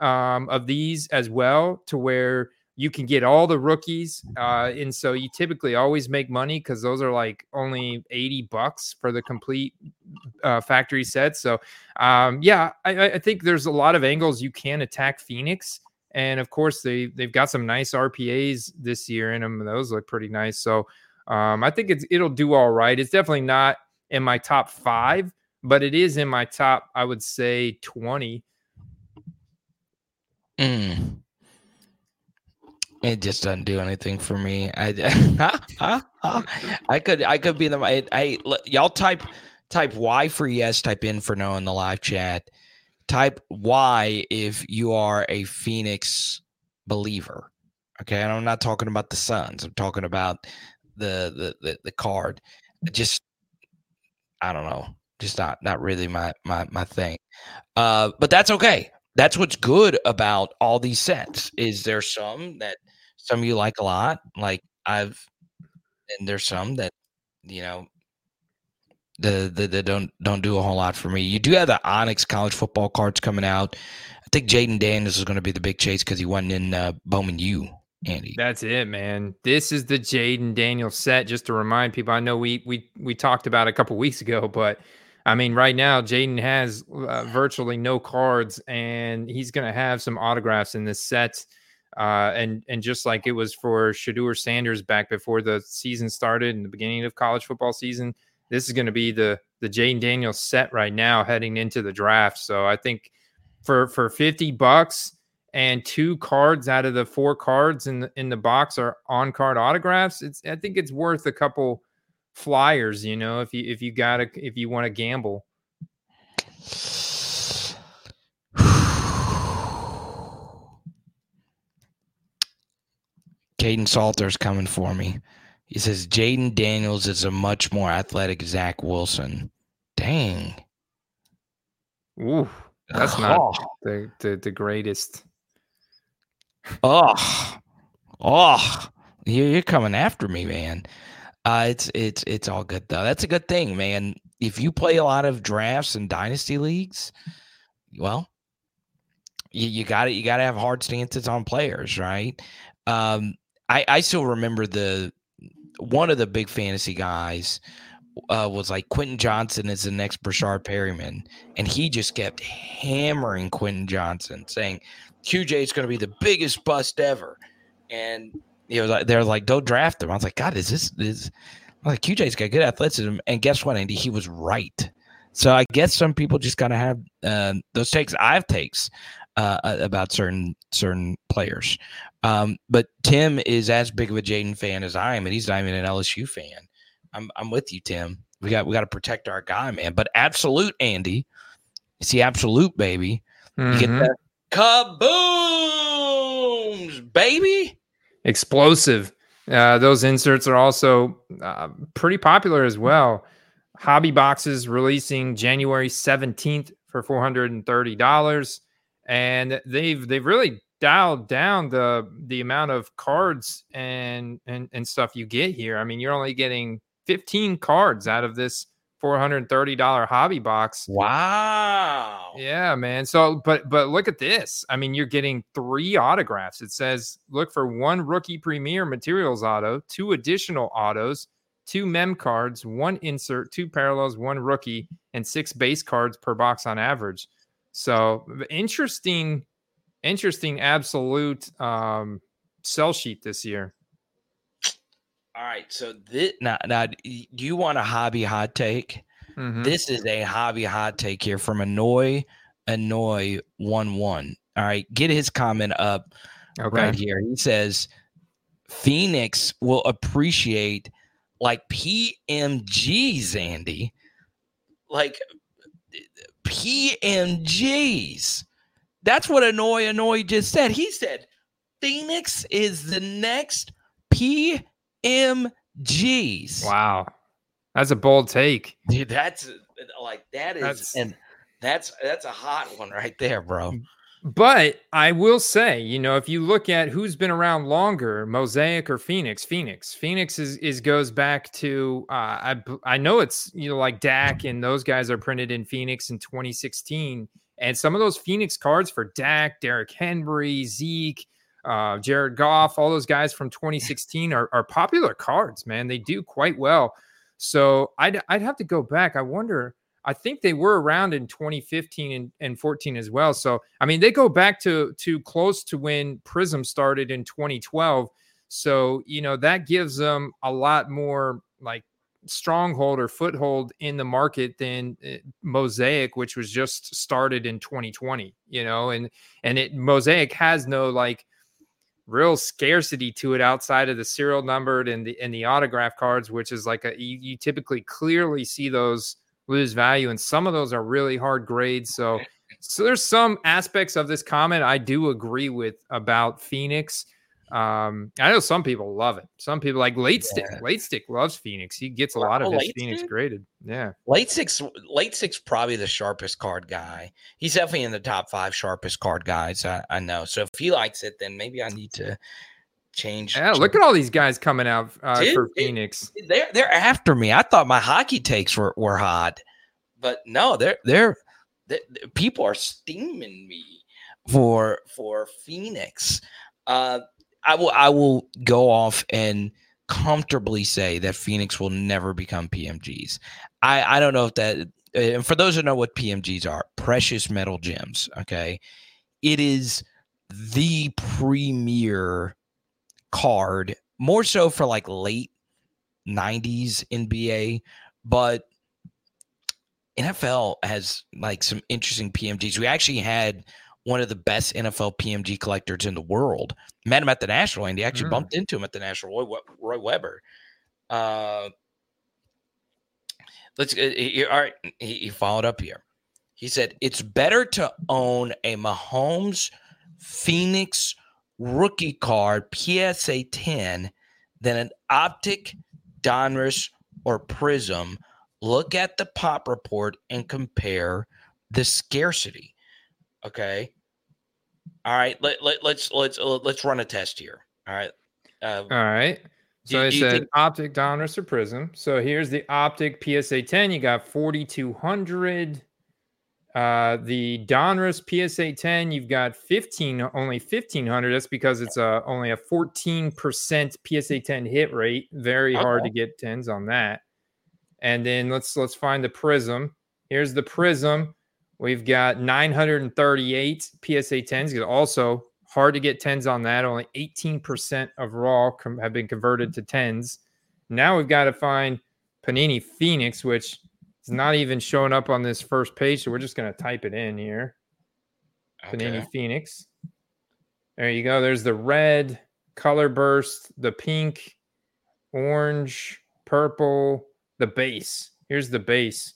um, of these as well, to where you can get all the rookies. Uh, and so you typically always make money because those are like only 80 bucks for the complete uh, factory set. So, um, yeah, I, I think there's a lot of angles you can attack Phoenix. And of course, they, they've got some nice RPAs this year in them. Those look pretty nice. So, um, I think it's, it'll do all right. It's definitely not in my top five, but it is in my top, I would say, 20. Mm. It just doesn't do anything for me. I, *laughs* I could, I could be the. I, I y'all type, type Y for yes. Type in for no in the live chat. Type Y if you are a Phoenix believer. Okay, and I'm not talking about the Suns. I'm talking about the the the, the card. Just, I don't know. Just not not really my my my thing. Uh, but that's okay. That's what's good about all these sets. Is there some that some you like a lot. Like I've, and there's some that you know the, the, the don't don't do a whole lot for me. You do have the Onyx college football cards coming out. I think Jayden Daniels is going to be the big chase because he wasn't in uh, Bowman U. Andy. That's it, man. This is the Jayden Daniels set. Just to remind people, I know we we we talked about a couple weeks ago, but I mean, right now Jayden has uh, virtually no cards, and he's going to have some autographs in this set. Uh, and and just like it was for Shedeur Sanders back before the season started in the beginning of college football season, this is going to be the the Jayden Daniels set right now heading into the draft. So I think for for fifty bucks and two cards out of the four cards in the in the box are on card autographs. It's I think it's worth a couple flyers. You know, if you if you got to if you want to gamble. *sighs* Kaidon Salter's coming for me. He says Jayden Daniels is a much more athletic Zach Wilson. Dang. Ooh, that's not oh. the, the, the greatest. Oh, oh, you're coming after me, man. Uh, it's it's it's all good though. That's a good thing, man. If you play a lot of drafts and dynasty leagues, well, you, got it. You got to have hard stances on players, right? Um, I, I still remember the one of the big fantasy guys uh, was like Quentin Johnston is the next Breshad Perriman, and he just kept hammering Quentin Johnston, saying QJ is going to be the biggest bust ever, and you know they're like, don't draft him. I was like, God, is this is like QJ's got good athleticism, and guess what, Andy? He was right. So I guess some people just gotta have uh, those takes. I have takes uh, about certain certain players. Um, but Tim is as big of a Jayden fan as I am, and he's not even an LSU fan. I'm I'm with you, Tim. We got we got to protect our guy, man. But absolute, Andy. See, absolute, baby. Mm-hmm. You get mm-hmm. that kabooms, baby. Explosive. Uh, those inserts are also uh, pretty popular as well. Hobby boxes releasing January 17th for $430 and they've they've really dialed down the the amount of cards and and and stuff you get here. I mean, you're only getting 15 cards out of this $430 hobby box. Wow. Yeah, man. So but but look at this. I mean, you're getting three autographs. It says look for one rookie premier materials auto, two additional autos, two mem cards, one insert, two parallels, one rookie, and six base cards per box on average. So interesting, interesting absolute um, sell sheet this year. All right, so this now, now do you want a hobby hot take? Mm-hmm. This is a hobby hot take here from Annoy Annoy one one. All right, get his comment up okay. right here. He says Phoenix will appreciate like PMGs, Andy. Like PMGs. That's what Annoy Annoy just said. He said Phoenix is the next PMGs. Wow. That's a bold take. Dude, that's like that is that's, and that's that's a hot one right there, bro. But I will say, you know, if you look at who's been around longer, Mosaic or Phoenix, Phoenix, Phoenix is, is goes back to uh, I I know it's you know like Dak and those guys are printed in Phoenix in 2016, and some of those Phoenix cards for Dak, Derrick Henry, Zeke, uh, Jared Goff, all those guys from 2016 are, are popular cards, man. They do quite well. So I'd, I'd have to go back. I wonder, I think they were around in 2015 and, and 14 as well. So, I mean, they go back to, to close to when Prism started in 2012. So, you know, that gives them a lot more like stronghold or foothold in the market than uh, Mosaic, which was just started in 2020, you know, and, and it Mosaic has no like, real scarcity to it outside of the serial numbered and the and the autograph cards, which is like a you, you typically clearly see those lose value, and some of those are really hard grades. So *laughs* so there's some aspects of this comment I do agree with about Phoenix. Um, I know some people love it. Some people like late stick. Yeah. Late stick loves Phoenix. He gets a lot of his Phoenix stick? graded. Yeah. Late six. Late six probably the sharpest card guy. He's definitely in the top five sharpest card guys. I, I know. So if he likes it, then maybe I need to change. Yeah. Change. Look at all these guys coming out uh, Dude, for Phoenix. It, they're they're after me. I thought my hockey takes were were hot, but no, they're they're, they're people are steaming me for for Phoenix. Uh, I will I will go off and comfortably say that Phoenix will never become PMGs. I I don't know if that and for those who know what PMGs are, precious metal gems, okay? It is the premier card, more so for like late 90s NBA, but NFL has like some interesting PMGs. We actually had one of the best NFL PMG collectors in the world. Met him at the National, and he actually mm. bumped into him at the National. Roy, Roy Weber. Uh, let's. Uh, he, all right, he, he followed up here. He said it's better to own a Mahomes Phoenix rookie card PSA 10 than an optic Donruss or Prism. Look at the pop report and compare the scarcity. Okay. All right. Let, let let's let's uh, let's run a test here. All right. Uh, All right. So do, I said think- optic Donruss or prism. So here's the optic PSA 10. You got 4200. Uh, the Donruss PSA 10, you've got 15, only 1500. That's because it's a, only a 14% PSA 10 hit rate. Very okay. hard to get 10s on that. And then let's let's find the prism. Here's the prism. We've got 938 PSA 10s. Also, hard to get 10s on that. Only 18% of raw com- have been converted to 10s. Now we've got to find Panini Phoenix, which is not even showing up on this first page. So we're just going to type it in here. Okay. Panini Phoenix. There you go. There's the red color burst, the pink, orange, purple, the base. Here's the base.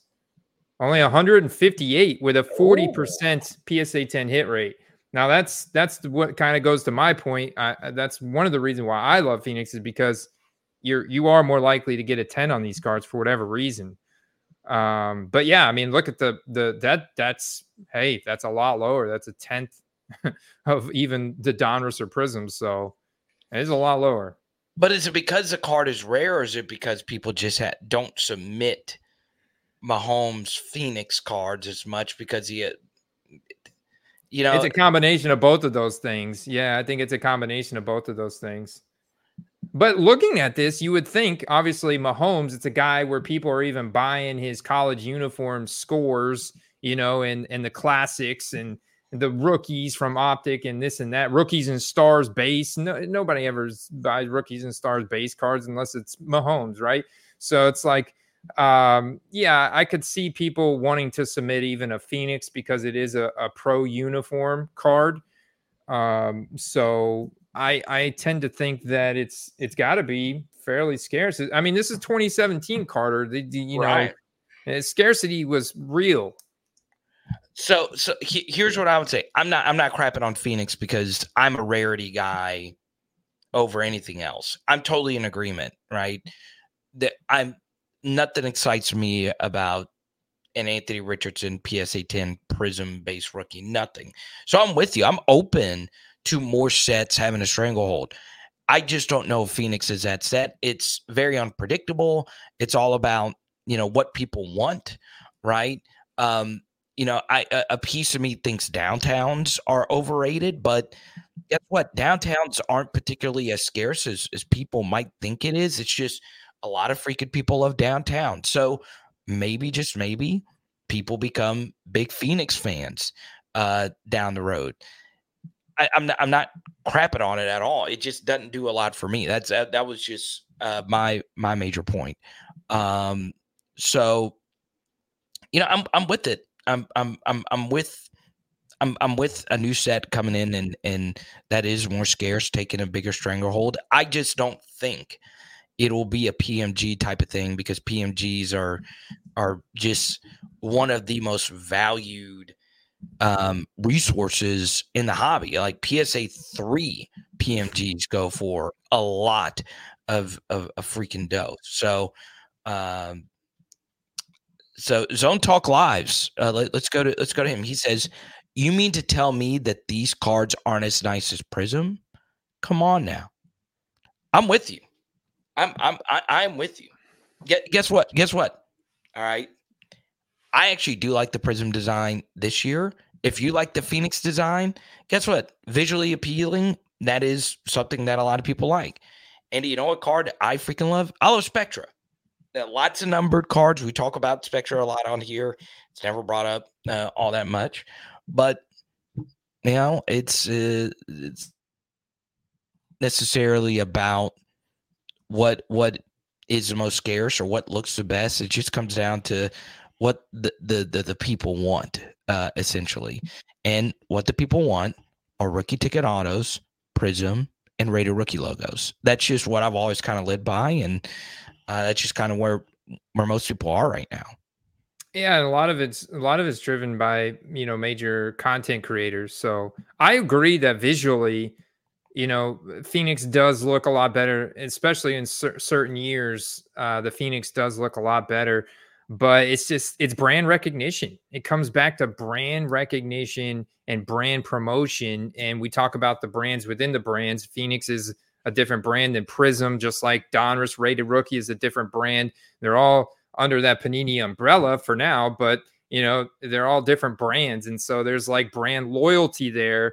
Only 158 with a 40% PSA 10 hit rate. Now that's that's what kind of goes to my point. I, that's one of the reasons why I love Phoenix is because you're you are more likely to get a 10 on these cards for whatever reason. Um, but yeah, I mean, look at the the that that's hey, that's a lot lower. That's a tenth *laughs* of even the Donruss or Prism. So it is a lot lower. But is it because the card is rare, or is it because people just ha- don't submit Mahomes Phoenix cards as much because he, uh, you know, it's a combination of both of those things. Yeah, I think it's a combination of both of those things. But looking at this, you would think obviously Mahomes, it's a guy where people are even buying his college uniform scores, you know, and and the classics and the rookies from Optic and this and that, rookies and stars base. No, nobody ever buys rookies and stars base cards unless it's Mahomes, right? So it's like um, yeah, I could see people wanting to submit even a Phoenix because it is a, a pro uniform card. Um, so I I tend to think that it's it's got to be fairly scarce. I mean, this is 2017 Carter. The, the you right. know, eh, scarcity was real. So so he, here's what I would say. I'm not I'm not crapping on Phoenix because I'm a rarity guy over anything else. I'm totally in agreement, right? That I'm nothing excites me about an Anthony Richardson PSA 10 Prism base rookie. Nothing. So I'm with you. I'm open to more sets having a stranglehold. I just don't know if Phoenix is that set. It's very unpredictable. It's all about, you know, what people want, right? Um, you know, I a, a piece of me thinks downtowns are overrated, but guess what? Downtowns aren't particularly as scarce as, as people might think it is. It's just a lot of freaking people love downtown. So maybe, just maybe, people become big Phoenix fans uh, down the road. I, am not, I'm not crapping on it at all. It just doesn't do a lot for me. That's that, that was just uh, my my major point. Um, so you know, I'm I'm with it. I'm I'm I'm I'm with I'm I'm with a new set coming in and and that is more scarce, taking a bigger stranglehold. I just don't think it'll be a PMG type of thing because PMGs are are just one of the most valued um, resources in the hobby. Like PSA three PMGs go for a lot of of, of freaking dough. So um, so Zone Talk Lives. Uh, let, us go to let's go to him. He says, "You mean to tell me that these cards aren't as nice as Prism? Come on now, I'm with you. I'm I'm I, I'm with you. Guess what? Guess what? All right, I actually do like the Prism design this year. If you like the Phoenix design, guess what? Visually appealing. That is something that a lot of people like. And you know what card I freaking love? I love Spectra lots of numbered cards. We talk about Spectra a lot on here. It's never brought up uh, all that much, but you know, it's uh, it's necessarily about what what is the most scarce or what looks the best. It just comes down to what the the the, the people want, uh, essentially, and what the people want are rookie ticket autos, Prism, and rated rookie logos. That's just what I've always kind of led by, and uh, that's just kind of where where most people are right now. Yeah, and a lot of it's a lot of it's driven by you know major content creators. So I agree that visually, you know, Phoenix does look a lot better, especially in cer- certain years. Uh, the Phoenix does look a lot better, but it's just it's brand recognition. It comes back to brand recognition and brand promotion, and we talk about the brands within the brands. Phoenix is a different brand than Prism, just like Donruss Rated Rookie is a different brand. They're all under that Panini umbrella for now, but you know, they're all different brands. And so there's like brand loyalty there,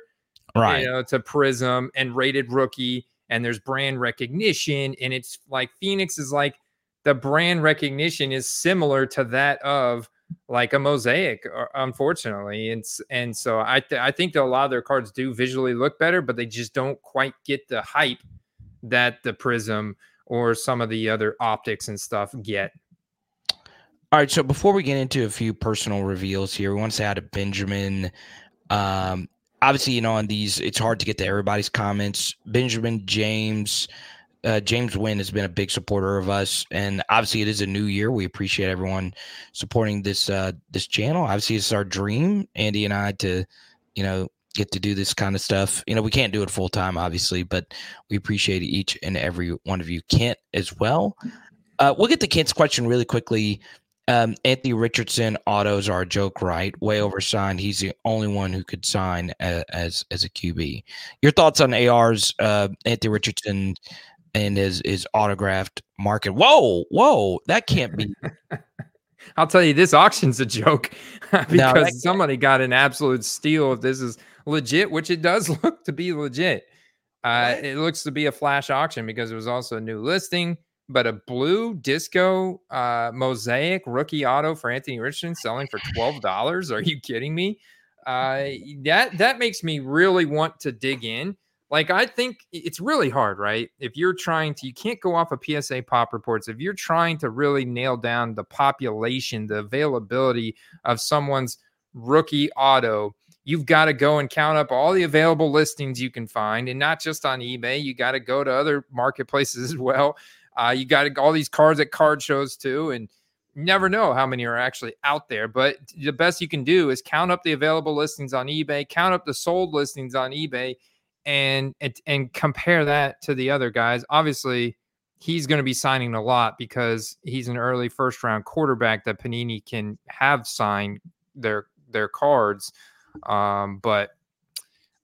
right? You know, to Prism and Rated Rookie, and there's brand recognition. And it's like Phoenix is like the brand recognition is similar to that of like a mosaic uh, unfortunately and and so i th- i think that a lot of their cards do visually look better but they just don't quite get the hype that the Prism or some of the other optics and stuff get. All right. So before we get into a few personal reveals here, we want to say hi to Benjamin. Um, obviously, you know, on these, it's hard to get to everybody's comments. Benjamin, James, uh, James Wynn has been a big supporter of us, and obviously, it is a new year. We appreciate everyone supporting this uh, this channel. Obviously, it's our dream, Andy and I, to you know get to do this kind of stuff. You know, we can't do it full time, obviously, but we appreciate each and every one of you. Kent as well. Uh, we'll get to Kent's question really quickly. Um, Anthony Richardson autos are a joke, right? Way oversigned. He's the only one who could sign a, as as a QB. Your thoughts on AR's uh, Anthony Richardson and his his autographed market? Whoa, whoa, that can't be. *laughs* I'll tell you, this auction's a joke *laughs* because no, somebody got an absolute steal. If this is legit, which it does *laughs* look to be legit. Uh, it looks to be a flash auction because it was also a new listing. But a blue disco uh, mosaic rookie auto for Anthony Richardson selling for twelve dollars. Are you kidding me? Uh, *laughs* that that makes me really want to dig in. Like I think it's really hard, right? If you're trying to, you can't go off of PSA pop reports. If you're trying to really nail down the population, the availability of someone's rookie auto, you've got to go and count up all the available listings you can find and not just on ebay you got to go to other marketplaces *laughs* as well uh, you got all these cards at card shows too and never know how many are actually out there but the best you can do is count up the available listings on ebay count up the sold listings on ebay and and, and compare that to the other guys. Obviously he's going to be signing a lot because he's an early first round quarterback that panini can have sign their their cards. Um, but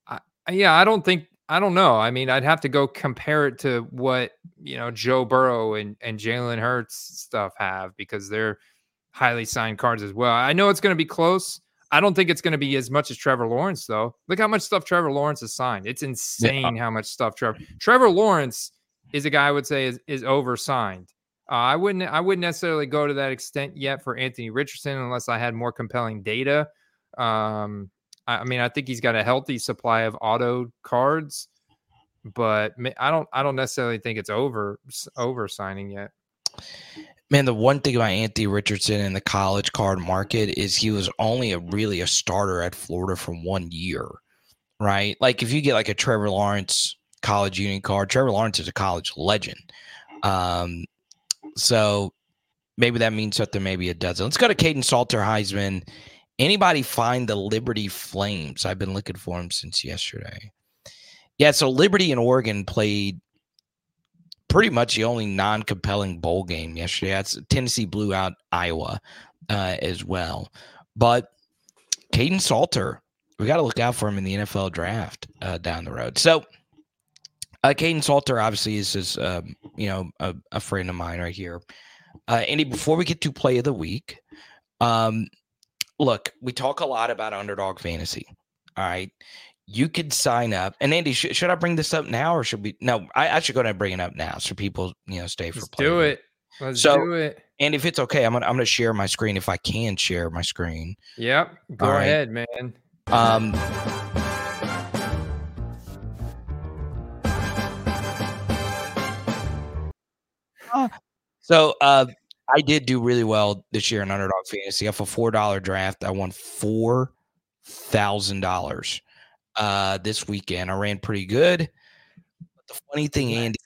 I, yeah, I don't think I don't know. I mean, I'd have to go compare it to what you know Joe Burrow and and Jalen Hurts stuff have because they're highly signed cards as well. I know it's going to be close. I don't think it's going to be as much as Trevor Lawrence, though. Look how much stuff Trevor Lawrence has signed. It's insane yeah. how much stuff Trevor Trevor Lawrence is a guy I would say is, is oversigned. Uh, I wouldn't I wouldn't necessarily go to that extent yet for Anthony Richardson unless I had more compelling data. Um, I, mean, I think he's got a healthy supply of auto cards, but I don't I don't necessarily think it's over over signing yet. Man, the one thing about Anthony Richardson in the college card market is he was only a really a starter at Florida for one year, right? Like if you get like a Trevor Lawrence college union card, Trevor Lawrence is a college legend. Um, so maybe that means something, maybe it doesn't. Let's go to Kaidon Salter Heisman. Anybody find the Liberty Flames? I've been looking for them since yesterday. Yeah, so Liberty and Oregon played pretty much the only non-compelling bowl game yesterday. That's Tennessee blew out Iowa uh, as well. But Kaidon Salter, we got to look out for him in the NFL draft uh, down the road. So, uh, Kaidon Salter obviously is, is um, you know, a, a, friend of mine right here. Uh, Andy, before we get to play of the week, um, look, we talk a lot about underdog fantasy. All right you could sign up. And Andy, sh- should I bring this up now or should we? No, I, I should go ahead and bring it up now so people, you know, stay for. Let's do it. Let's so, do it. And if it's okay, I'm gonna I'm gonna share my screen if I can share my screen. Yep. Go All ahead, right. man. Um. So uh, I did do really well this year in underdog fantasy. Off a four dollar draft, I won four thousand dollars uh, this weekend. I ran pretty good. But the funny thing, Andy,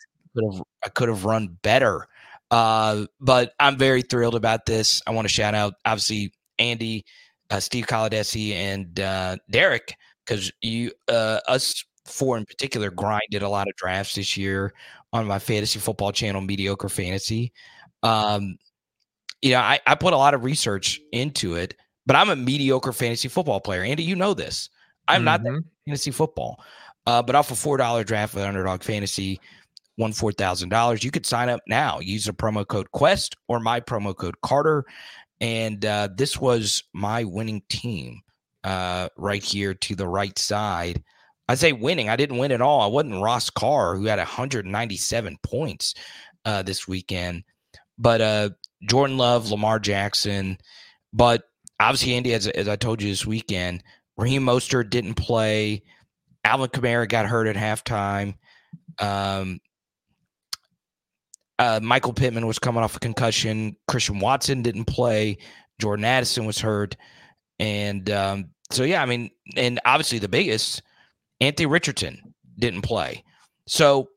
I could have run better. Uh, but I'm very thrilled about this. I want to shout out obviously Andy, uh, Steve Caladesi, and uh, Derek because you uh, us four in particular grinded a lot of drafts this year on my fantasy football channel, Mediocre Fantasy. Um, you know, I, I put a lot of research into it, but I'm a mediocre fantasy football player. Andy, you know this. I'm mm-hmm. not that mm-hmm. fantasy football. Uh, but off a four dollar draft with Underdog Fantasy, won four thousand dollars. You could sign up now. Use the promo code Quest or my promo code Carter, and uh, this was my winning team uh, right here to the right side. I say winning. I didn't win at all. I wasn't Ross Carr who had 197 points uh, this weekend, but uh, Jordan Love, Lamar Jackson, but obviously Andy, as, as I told you this weekend, Raheem Mostert didn't play. Alvin Kamara got hurt at halftime. Um, uh, Michael Pittman was coming off a concussion. Christian Watson didn't play. Jordan Addison was hurt. And um, so, yeah, I mean, and obviously the biggest, Anthony Richardson didn't play. So,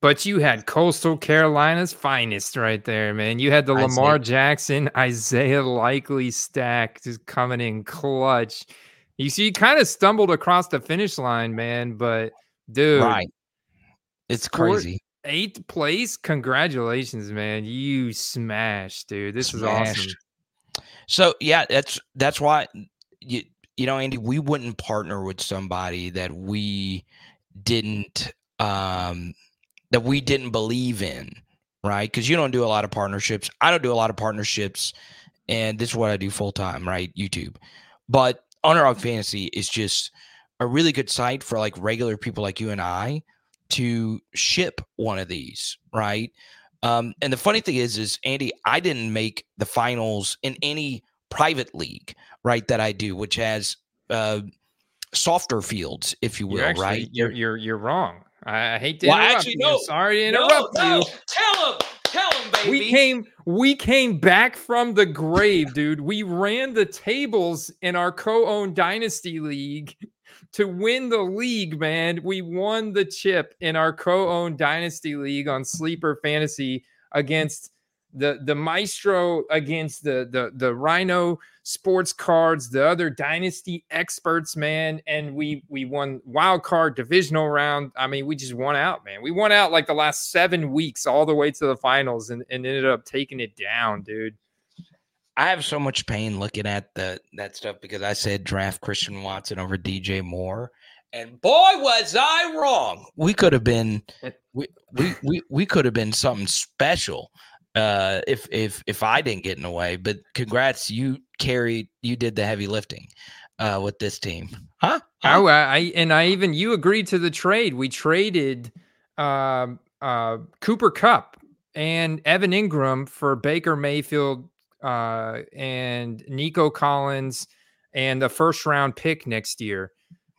but you had Coastal Carolina's finest right there, man. You had the Lamar Jackson, *laughs* Isaiah Likely stack just coming in clutch. You see, you kind of stumbled across the finish line, man. But dude, right? It's crazy. Eighth place. Congratulations, man. You smashed, dude. This smashed. is awesome. So yeah, that's that's why you you know, Andy, we wouldn't partner with somebody that we didn't um that we didn't believe in, right? Because you don't do a lot of partnerships. I don't do a lot of partnerships, and this is what I do full time, right? YouTube. But Underdog Fantasy is just a really good site for like regular people like you and I to ship one of these, right? Um, and the funny thing is, is Andy, I didn't make the finals in any private league, right? That I do, which has uh, softer fields, if you will, you're actually, right? You're you're you're wrong. I, hate to well, interrupt actually, you. No, Sorry to interrupt no, no. you. Tell him. Tell him, baby. We came we came back from the grave, dude. We ran the tables in our co-owned dynasty league to win the league, man. We won the chip in our co-owned dynasty league on sleeper fantasy against the the maestro against the the the rhino sports cards the other dynasty experts man and we we won wild card divisional round. I mean we just won out man. We won out like the last seven weeks all the way to the finals and, and ended up taking it down dude. I have so much pain looking at the that stuff because i said draft christian watson over dj moore and boy was i wrong. We could have been we we we, we could have been something special uh, if if if I didn't get in the way. But congrats, you carried, you did the heavy lifting uh, with this team, huh? huh? I, I and I even you agreed to the trade. We traded uh, uh, Cooper Kupp and Evan Engram for Baker Mayfield uh, and Nico Collins and the first round pick next year.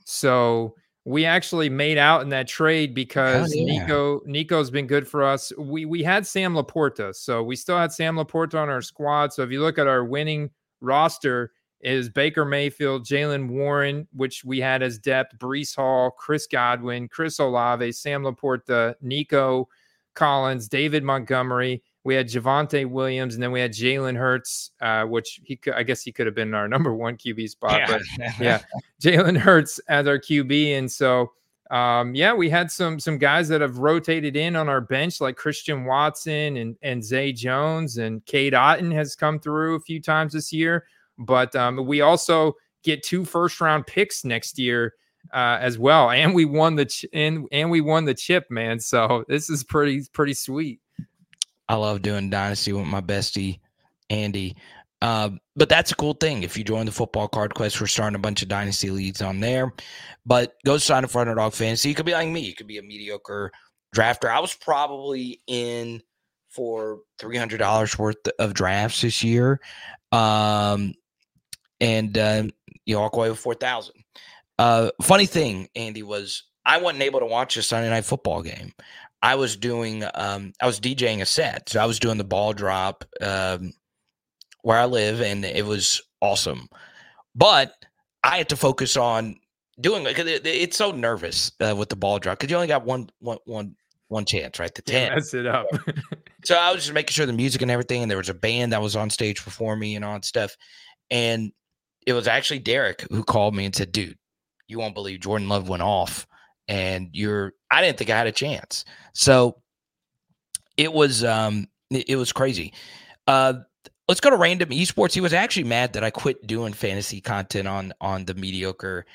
So we actually made out in that trade because yeah. Nico Nico's been good for us. We we had Sam LaPorta, so we still had Sam LaPorta on our squad. So if you look at our winning roster, is Baker Mayfield, Jaylen Warren, which we had as depth, Breece Hall, Chris Godwin, Chris Olave, Sam LaPorta, Nico Collins, David Montgomery. We had Javonte Williams, and then we had Jalen Hurts, uh, which he could, I guess he could have been our *laughs* number one QB spot. Yeah. But yeah, Jalen Hurts as our QB, and so um, yeah, we had some some guys that have rotated in on our bench, like Christian Watson and and Zay Jones, and Cade Otton has come through a few times this year. But um, we also get two first round picks next year uh, as well, *laughs* and we won the ch- and and we won the chip, man. So this is pretty pretty sweet. I love doing dynasty with my bestie Andy. Uh, but that's a cool thing. If you join the football card quest, we're starting a bunch of dynasty leads on there. But go sign up for Underdog Fantasy. You could be like me. You could be a mediocre drafter. I was probably in for three hundred dollars worth of drafts this year, um, and uh, you walk away with four thousand. Uh, funny thing, Andy, was I wasn't able to watch a Sunday night football game. I was doing, um, I was DJing a set, so I was doing the ball drop um, where I live, and it was awesome. But I had to focus on doing it because it, it's so nervous uh, with the ball drop because you only got one, one, one, one chance, right? The *laughs* ten. Mess it up. so I was just making sure the music and everything, and there was a band that was on stage before me and all that stuff, and it was actually Derek who called me and said, "Dude, you won't believe Jordan Love went off, and you're I didn't think I had a chance. So it was um it, was crazy. Uh let's go to random esports. He was actually mad that I quit doing fantasy content on on the mediocre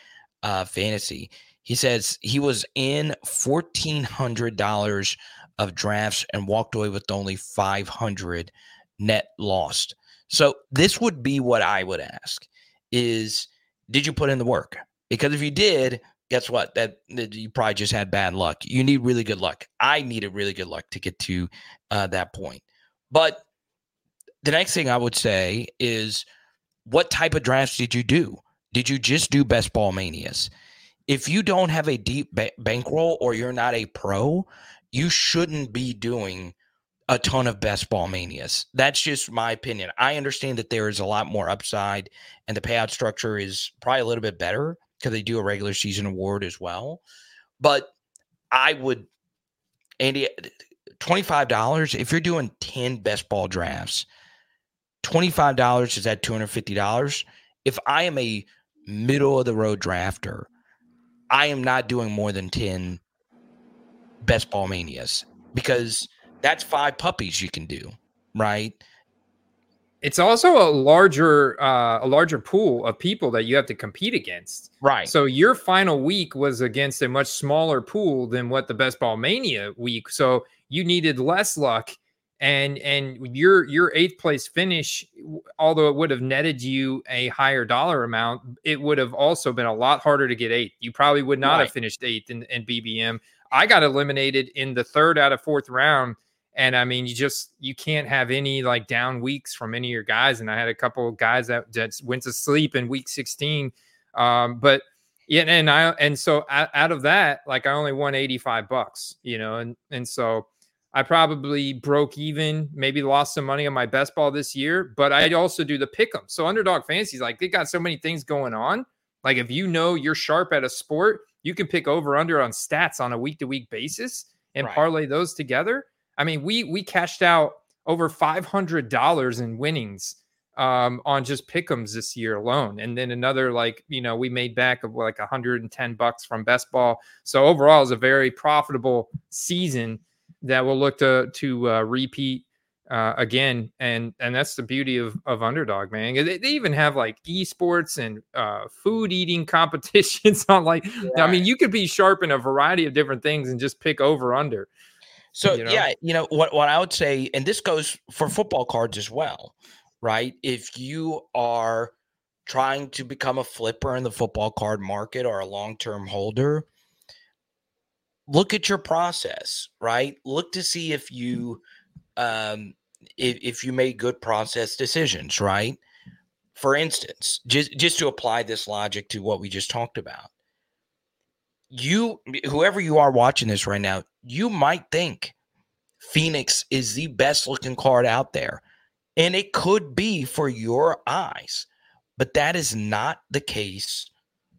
uh fantasy. He says he was in fourteen hundred dollars of drafts and walked away with only five hundred net lost. So this would be what I would ask is did you put in the work? Because if you did, guess what? That, that, you probably just had bad luck. You need really good luck. I needed really good luck to get to uh, that point. But the next thing I would say is, what type of drafts did you do? Did you just do best ball manias? If you don't have a deep ba- bankroll or you're not a pro, you shouldn't be doing a ton of best ball manias. That's just my opinion. I understand that there is a lot more upside and the payout structure is probably a little bit better because they do a regular season award as well. But I would, Andy, $25, if you're doing 10 best ball drafts, $25 is at $250. If I am a middle of the road drafter, I am not doing more than 10 best ball manias because that's five puppies you can do, right? it's also a larger uh, a larger pool of people that you have to compete against. Right. So your final week was against a much smaller pool than what the Best Ball Mania week. So you needed less luck, and and your your eighth place finish, although it would have netted you a higher dollar amount, it would have also been a lot harder to get eighth. You probably would not right. have finished eighth in, in BBM. I got eliminated in the third out of fourth round and I mean, you just you can't have any like down weeks from any of your guys. And I had a couple of guys that, that went to sleep in week 16. Um, but yeah, and I and so out, out of that, like I only won 85 bucks, you know, and and so I probably broke even, maybe lost some money on my best ball this year, but I also do the pick 'em. So underdog fantasy, like they got so many things going on. Like if you know you're sharp at a sport, you can pick over under on stats on a week to week basis and right. parlay those together. I mean, we we cashed out over five hundred dollars in winnings um, on just pickums this year alone, and then another like you know we made back of like 110 bucks from best ball. So overall, it's a very profitable season that we'll look to to uh, repeat uh, again, and and that's the beauty of of underdog, man. They, they even have like esports and uh, food eating *laughs* competitions on like. I mean, you could be sharp in a variety of different things and just pick over under. So you know? yeah, you know what what I would say, and this goes for football cards as well, right? If you are trying to become a flipper in the football card market or a long term holder, look at your process, right? Look to see if you um if, if you made good process decisions, right? For instance, just just to apply this logic to what we just talked about. You whoever you are watching this right now, you might think Phoenix is the best looking card out there. And it could be for your eyes, but that is not the case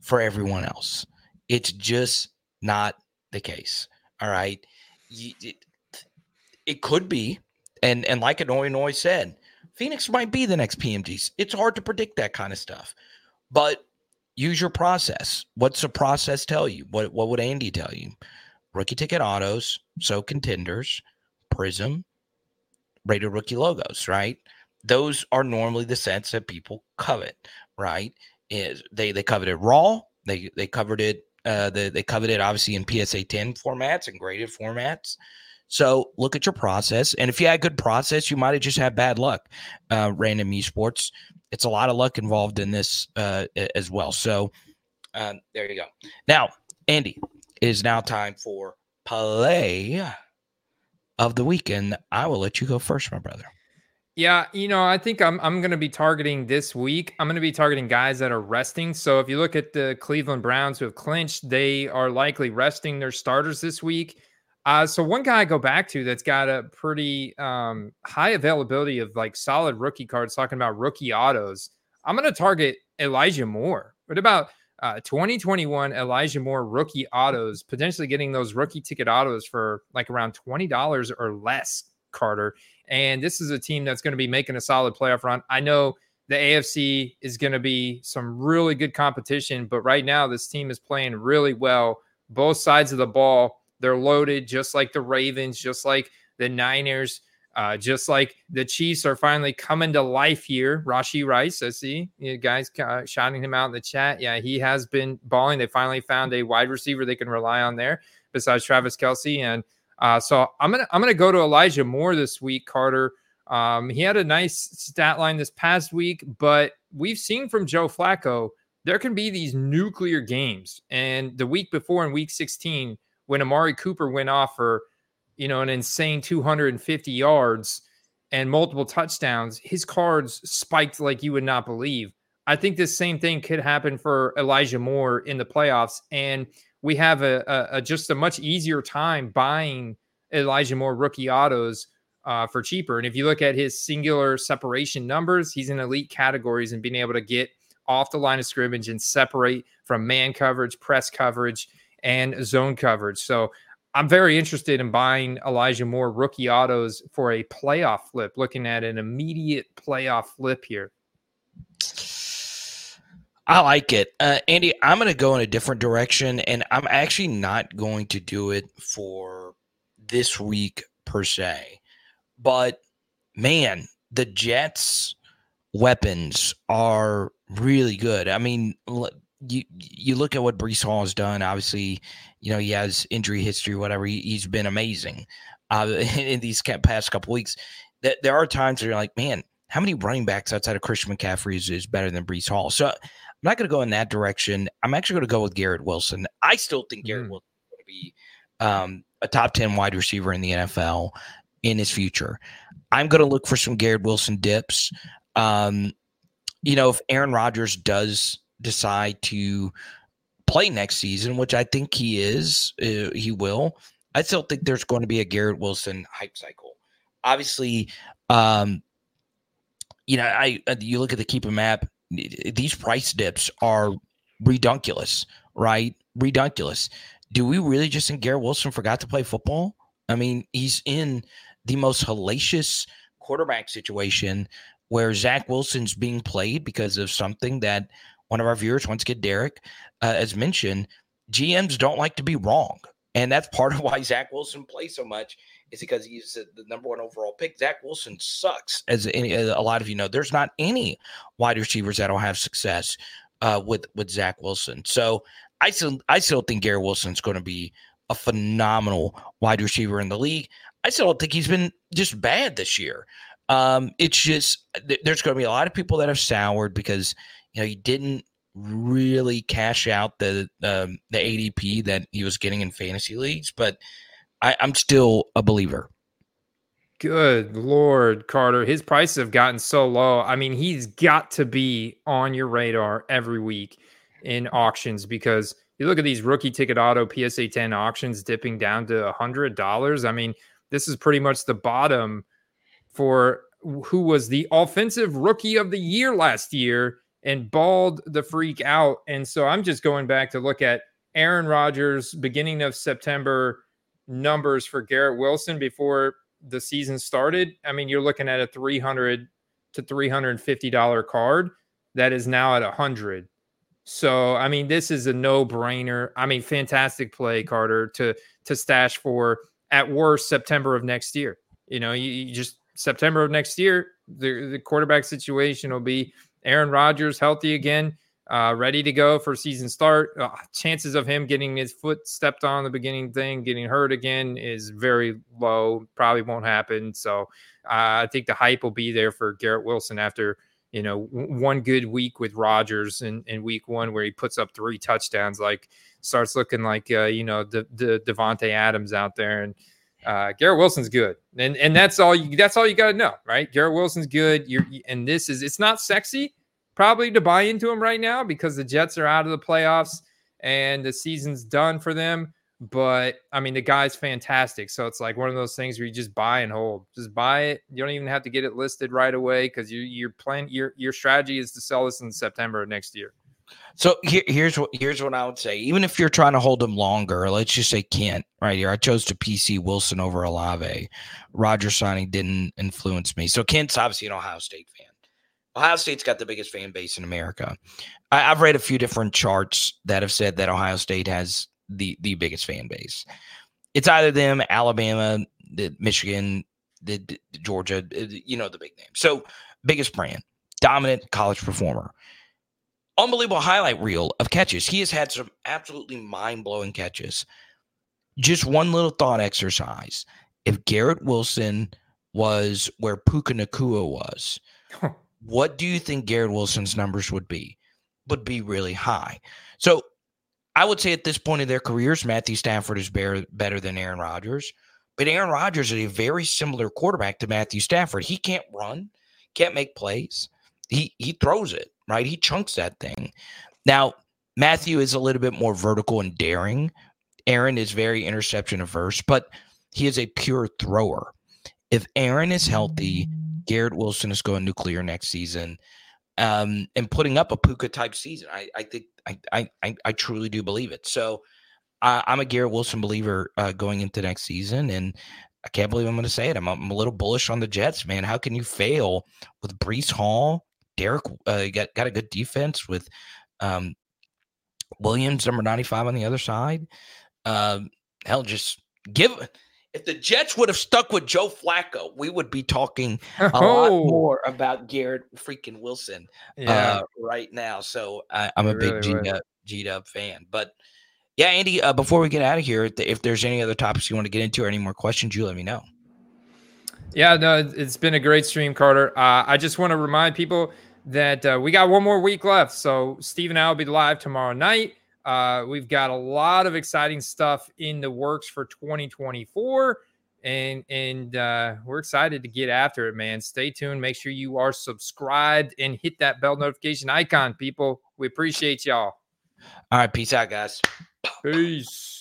for everyone else. It's just not the case. All right. It, it could be. And, and like Illinois said, Phoenix might be the next PMGs. It's hard to predict that kind of stuff, but use your process. What's the process tell you? What, what would Andy tell you? Rookie ticket autos, so contenders, Prizm, rated rookie logos, right? Those are normally the sets that people covet, right? Is they they coveted raw, they they covered it, uh, they, they it obviously in PSA 10 formats and graded formats. So look at your process, and if you had good process, you might have just had bad luck. Uh, random esports, it's a lot of luck involved in this uh, as well. So uh, there you go. Now, Andy, it is now time for play of the weekend. I will let you go first, my brother. Yeah, you know, I think I'm I'm going to be targeting this week. I'm going to be targeting guys that are resting. So if you look at the Cleveland Browns who have clinched, they are likely resting their starters this week. Uh, so one guy I go back to that's got a pretty um, high availability of like solid rookie cards, talking about rookie autos. I'm going to target Elijah Moore. What about uh, 2021 Elijah Moore rookie autos, potentially getting those rookie ticket autos for like around $20 or less, Carter. And this is a team that's going to be making a solid playoff run. I know the AFC is going to be some really good competition, but right now this team is playing really well. Both sides of the ball, they're loaded, just like the Ravens, just like the Niners. Uh, just like the Chiefs are finally coming to life here. Rashee Rice, I see you guys uh, shouting him out in the chat. Yeah, he has been balling. They finally found a wide receiver they can rely on there besides Travis Kelce And uh, so I'm gonna I'm gonna go to Elijah Moore this week, Carter. Um, he had a nice stat line this past week, but we've seen from Joe Flacco there can be these nuclear games. And the week before in week 16, when Amari Cooper went off for you know, an insane 250 yards and multiple touchdowns, his cards spiked like you would not believe. I think this same thing could happen for Elijah Moore in the playoffs. And we have a, a, a just a much easier time buying Elijah Moore rookie autos uh, for cheaper. And if you look at his singular separation numbers, he's in elite categories and being able to get off the line of scrimmage and separate from man coverage, press coverage, and zone coverage. So I'm very interested in buying Elijah Moore rookie autos for a playoff flip, looking at an immediate playoff flip here. I like it. Uh, Andy, I'm going to go in a different direction, and I'm actually not going to do it for this week per se. But man, the Jets' weapons are really good. I mean, you you look at what Breece Hall has done. Obviously, you know he has injury history, whatever. He, has been amazing uh, *laughs* in these past couple weeks. There are times where you're like, man, how many running backs outside of Christian McCaffrey is, is better than Breece Hall? So not going to go in that direction. I'm actually going to go with Garrett Wilson. I still think Garrett mm. Wilson is going to be um, a top ten wide receiver in the NFL in his future. I'm going to look for some Garrett Wilson dips. Um, you know, if Aaron Rodgers does decide to play next season, which I think he is, uh, he will. I still think there's going to be a Garrett Wilson hype cycle. Obviously, um, you know, I uh, you look at the Keepem app; these price dips are redunculous, right? Redunculous. Do we really just think Garrett Wilson forgot to play football? I mean, he's in the most hellacious quarterback situation where Zach Wilson's being played because of something that one of our viewers, once again, Derek, uh, as mentioned, GMs don't like to be wrong. And that's part of why Zach Wilson plays so much is because he's the number one overall pick. Zach Wilson sucks, as any, a lot of you know. There's not any wide receivers that'll have success uh, with with Zach Wilson. So I still I still think Garrett Wilson's going to be a phenomenal wide receiver in the league. I still don't think he's been just bad this year. Um, it's just there's going to be a lot of people that have soured because you know he didn't really cash out the um, the ADP that he was getting in fantasy leagues, but I, I'm still a believer. Good Lord, Carter. His prices have gotten so low. I mean, he's got to be on your radar every week in auctions because you look at these rookie ticket auto PSA 10 auctions dipping down to $100. I mean, this is pretty much the bottom for who was the offensive rookie of the year last year and balled the freak out. And so I'm just going back to look at Aaron Rodgers beginning of September numbers for Garrett Wilson before the season started. I mean, you're looking at a 300 to 350 dollar card that is now at hundred. So, I mean, this is a no-brainer. I mean, fantastic play, Carter, to to stash for at worst September of next year. You know, you, you just September of next year, the, the quarterback situation will be Aaron Rodgers healthy again, uh, ready to go for season start. Uh, chances of him getting his foot stepped on the beginning thing, getting hurt again, is very low. Probably won't happen. So uh, I think the hype will be there for Garrett Wilson after you know, one good week with Rodgers in, in week one where he puts up three touchdowns, like starts looking like, uh, you know, the, the Davante Adams out there. And uh, Garrett Wilson's good. And, and that's all you, that's all you got to know, right? Garrett Wilson's good. You're, and this is, it's not sexy probably to buy into him right now because the Jets are out of the playoffs and the season's done for them. But I mean, the guy's fantastic. So it's like one of those things where you just buy and hold. Just buy it. You don't even have to get it listed right away because you, you're planning. Your your strategy is to sell this in September of next year. So here, here's what here's what I would say. Even if you're trying to hold him longer, let's just say Kent right here. I chose to PC Wilson over Olave. Roger signing didn't influence me. So Kent's obviously an Ohio State fan. Ohio State's got the biggest fan base in America. I, have read a few different charts that have said that Ohio State has the the biggest fan base. It's either them, Alabama, the Michigan, the, the Georgia, uh, you know the big name. So biggest brand, dominant college performer. Unbelievable highlight reel of catches. He has had some absolutely mind blowing catches. Just one little thought exercise. If Garrett Wilson was where Puka Nacua was, *laughs* what do you think Garrett Wilson's numbers would be? Would be really high. So I would say at this point in their careers, Matthew Stafford is better, better than Aaron Rodgers. But Aaron Rodgers is a very similar quarterback to Matthew Stafford. He can't run, can't make plays. He he throws it, right? He chunks that thing. Now, Matthew is a little bit more vertical and daring. Aaron is very interception averse, but he is a pure thrower. If Aaron is healthy, Garrett Wilson is going nuclear next season um, and putting up a Puka type season. I, I think I, I I truly do believe it. So I, am a Garrett Wilson believer uh, going into next season, and I can't believe I'm going to say it. I'm, I'm, a little bullish on the Jets, man. How can you fail with Breece Hall? Derek uh, got got a good defense with um, Williams, number 95 on the other side. Um, hell, just give if the Jets would have stuck with Joe Flacco, we would be talking a *laughs* oh. lot more about Garrett freaking Wilson yeah. uh, right now. So I, am a big G Dub fan. But yeah, Andy, uh, before we get out of here, if there's any other topics you want to get into or any more questions, you let me know. Yeah, no, it's been a great stream, Carter. Uh, I just want to remind people that uh, we got one more week left. So Steve and I will be live tomorrow night. Uh, we've got a lot of exciting stuff in the works for 2024 and and uh, we're excited to get after it man. Stay tuned. Make sure you are subscribed and hit that bell notification icon people. We appreciate y'all. All right peace out guys. Peace